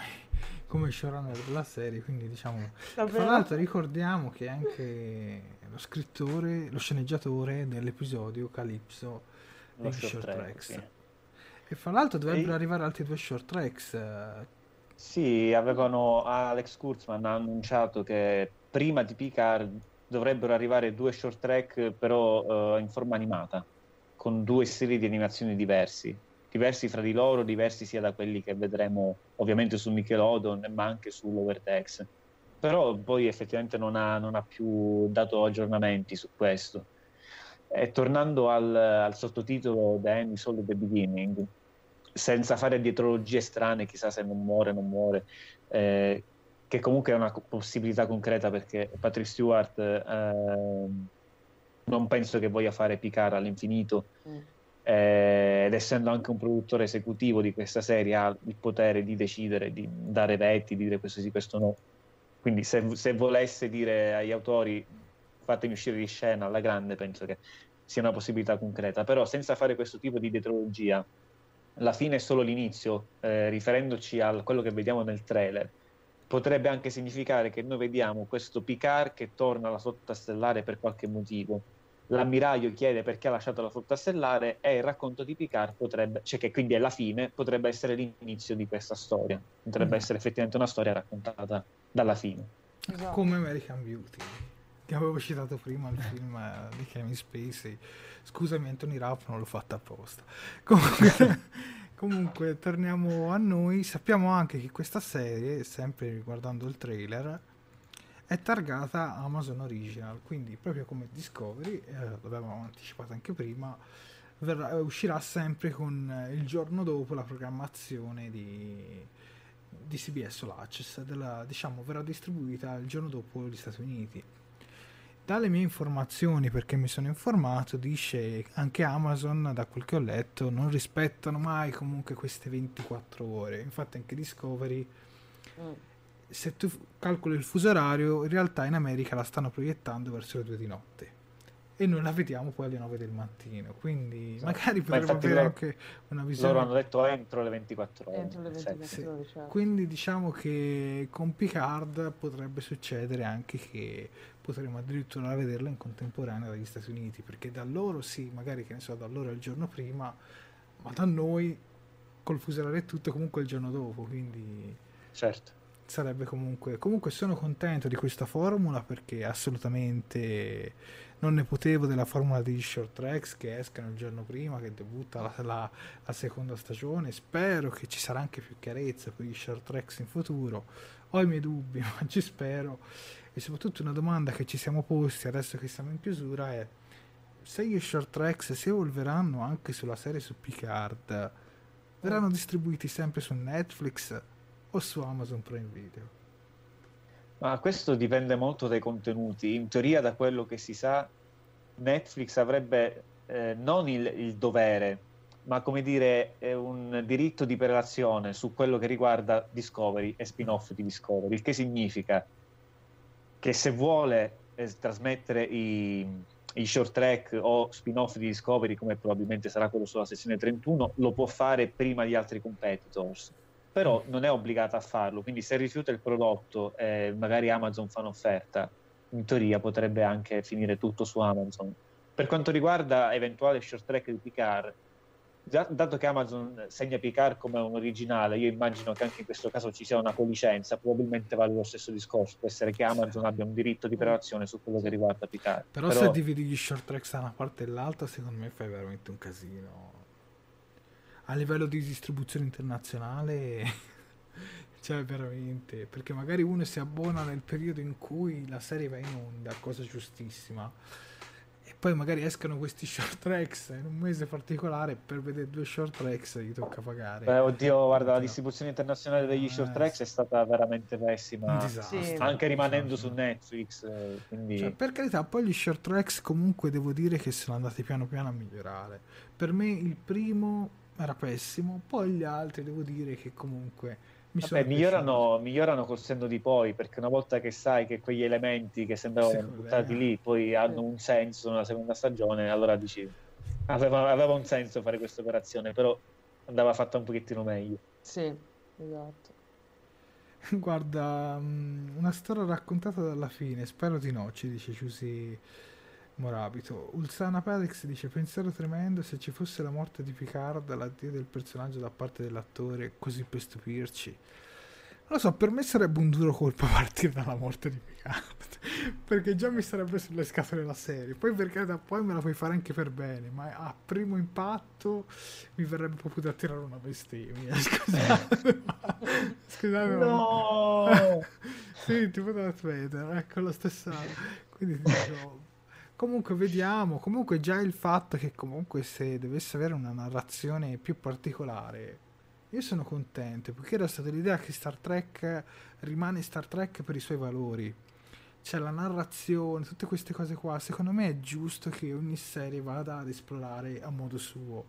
come showrunner della serie, quindi diciamo... Davvero? l'altro ricordiamo che anche lo scrittore, lo sceneggiatore dell'episodio Calypso Degli short Short track, Tracks. sì. E fra l'altro dovrebbero E- arrivare altri due short tracks. eh, Sì, avevano Alex Kurtzman ha annunciato che prima di Picard dovrebbero arrivare due short track però eh, in forma animata, con due stili di animazioni diversi, diversi fra di loro, diversi sia da quelli che vedremo ovviamente su Nickelodeon ma anche su Lower Decks. Però poi effettivamente non ha, non ha più dato aggiornamenti su questo. E tornando al, al sottotitolo The End is the Beginning, senza fare dietrologie strane, chissà se non muore, non muore, eh, che comunque è una possibilità concreta perché Patrick Stewart eh, non penso che voglia fare Picard all'infinito. Mm. Eh, ed essendo anche un produttore esecutivo di questa serie ha il potere di decidere di dare veti, di dire questo sì, questo no quindi se, se volesse dire agli autori fatemi uscire di scena alla grande penso che sia una possibilità concreta però senza fare questo tipo di dietrologia la fine è solo l'inizio eh, riferendoci a quello che vediamo nel trailer potrebbe anche significare che noi vediamo questo Picard che torna alla flotta stellare per qualche motivo l'ammiraglio chiede perché ha lasciato la flotta stellare e il racconto di Picard potrebbe, cioè che quindi è la fine, potrebbe essere l'inizio di questa storia. Potrebbe mm. essere effettivamente una storia raccontata dalla fine. Esatto. Come American Beauty, che avevo citato prima il film di Kevin Spacey. Scusami Anthony Rapp, non l'ho fatto apposta. Comunque, comunque, torniamo a noi. Sappiamo anche che questa serie, sempre riguardando il trailer, è targata Amazon Original, quindi proprio come Discovery, eh, l'avevamo anticipato anche prima, verrà, uscirà sempre con eh, il giorno dopo la programmazione di, di CBS All Access, della, diciamo verrà distribuita il giorno dopo gli Stati Uniti. Dalle mie informazioni, perché mi sono informato, dice anche Amazon, da quel che ho letto, non rispettano mai comunque queste 24 ore. Infatti anche Discovery mm se tu calcoli il fuso orario, in realtà in America la stanno proiettando verso le 2 di notte e noi la vediamo poi alle 9 del mattino. Quindi esatto. magari potremmo avere loro, anche una visione. Loro hanno detto entro le 24 ore. Entro le 24 sì. ore certo. Quindi diciamo che con Picard potrebbe succedere anche che potremmo addirittura vederla in contemporanea dagli Stati Uniti, perché da loro sì, magari che ne so, da loro il giorno prima, ma da noi col fuso orario e tutto comunque il giorno dopo, quindi certo sarebbe comunque comunque sono contento di questa formula perché assolutamente non ne potevo della formula degli short tracks che escano il giorno prima che debutta la, la, la, seconda stagione. Spero che ci sarà anche più chiarezza per gli short tracks in futuro. Ho i miei dubbi ma ci spero. E soprattutto una domanda che ci siamo posti adesso che siamo in chiusura è se gli short tracks si evolveranno anche sulla serie su Picard verranno distribuiti sempre su Netflix o su Amazon Prime Video? Ma questo dipende molto dai contenuti. In teoria, da quello che si sa, Netflix avrebbe eh, non il, il, dovere, ma come dire, un diritto di prelazione su quello che riguarda Discovery e spin-off di Discovery, il che significa che se vuole eh, trasmettere i, i short track o spin-off di Discovery, come probabilmente sarà quello sulla sessione 31, lo può fare prima di altri competitors però non è obbligata a farlo, quindi se rifiuta il prodotto e magari Amazon fa un'offerta, in teoria potrebbe anche finire tutto su Amazon. Per quanto riguarda eventuale short track di Picard, dato che Amazon segna Picard come un originale, io immagino che anche in questo caso ci sia una colicenza, probabilmente vale lo stesso discorso, può essere che Amazon abbia un diritto di prelazione su quello che riguarda Picard. Però, Però se dividi gli short tracks da una parte e l'altra, secondo me fai veramente un casino a livello di distribuzione internazionale cioè veramente perché magari uno si abbona nel periodo in cui la serie va in onda cosa giustissima e poi magari escono questi short tracks in un mese particolare per vedere due short tracks gli tocca pagare. Beh, oddio guarda la distribuzione internazionale degli eh, short tracks è stata veramente pessima. Sì, anche rimanendo su Netflix eh, quindi... cioè, per carità poi gli short tracks comunque devo dire che sono andati piano piano a migliorare. Per me il primo era pessimo. Poi gli altri devo dire che comunque mi Vabbè, migliorano, migliorano, col senno di poi, perché una volta che sai che quegli elementi che sembravano buttati lì poi hanno un senso nella seconda stagione, allora dici aveva, aveva un senso fare questa operazione, però andava fatta un pochettino meglio. Sì, esatto. Guarda, mm, una storia raccontata dalla fine, spero di no, ci dice Giusy Morabito. Ulsana Pelix dice: Pensiero tremendo se ci fosse la morte di Picard, l'addio del personaggio da parte dell'attore, così per stupirci. Non lo so, per me sarebbe un duro colpo partire dalla morte di Picard. perché già mi sarebbe sulle scatole la serie. Poi perché da poi me la puoi fare anche per bene. Ma a primo impatto mi verrebbe proprio da tirare una bestemmia. Scusate. Scusate. No! sì, tipo da Twitter, ecco la stessa. Quindi ti dico Comunque vediamo, comunque già il fatto che comunque se dovesse avere una narrazione più particolare, io sono contento, perché era stata l'idea che Star Trek rimane Star Trek per i suoi valori. C'è la narrazione, tutte queste cose qua, secondo me è giusto che ogni serie vada ad esplorare a modo suo,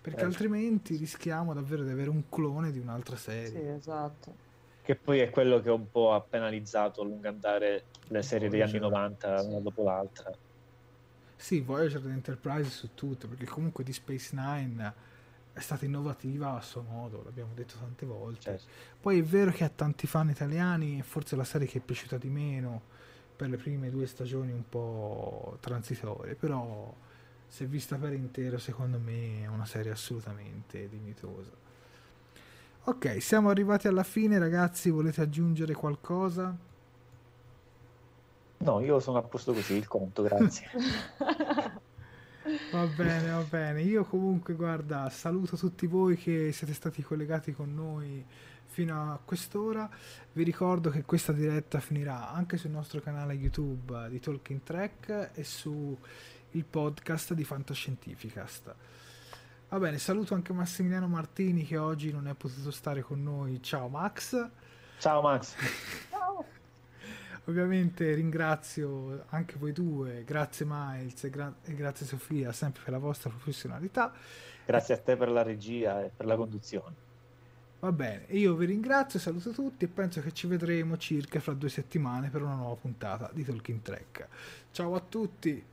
perché Certo. altrimenti rischiamo davvero di avere un clone di un'altra serie. Sì, esatto. Che poi è quello che un po' ha penalizzato a lungo andare le serie degli anni Voyager. 90 una dopo l'altra. Sì, Voyager ed Enterprise su tutto, perché comunque di Space Nine è stata innovativa a suo modo, l'abbiamo detto tante volte. Certo. Poi è vero che ha tanti fan italiani, e forse la serie che è piaciuta di meno per le prime due stagioni un po' transitorie, però se vista per intero secondo me è una serie assolutamente dignitosa. Ok, siamo arrivati alla fine ragazzi, volete aggiungere qualcosa? No, io sono a posto così, il conto, grazie. Va bene, va bene. Io comunque, guarda, saluto tutti voi che siete stati collegati con noi fino a quest'ora. Vi ricordo che questa diretta finirà anche sul nostro canale YouTube di Talking Track e su il podcast di Fantascientificast. Va bene, saluto anche Massimiliano Martini che oggi non è potuto stare con noi. Ciao Max. Ciao Max. Ovviamente ringrazio anche voi due, grazie Miles e, gra- e grazie Sofia, sempre per la vostra professionalità. Grazie a te per la regia e per la conduzione. Va bene, io vi ringrazio, saluto tutti e penso che ci vedremo circa fra due settimane per una nuova puntata di Talking Track. Ciao a tutti!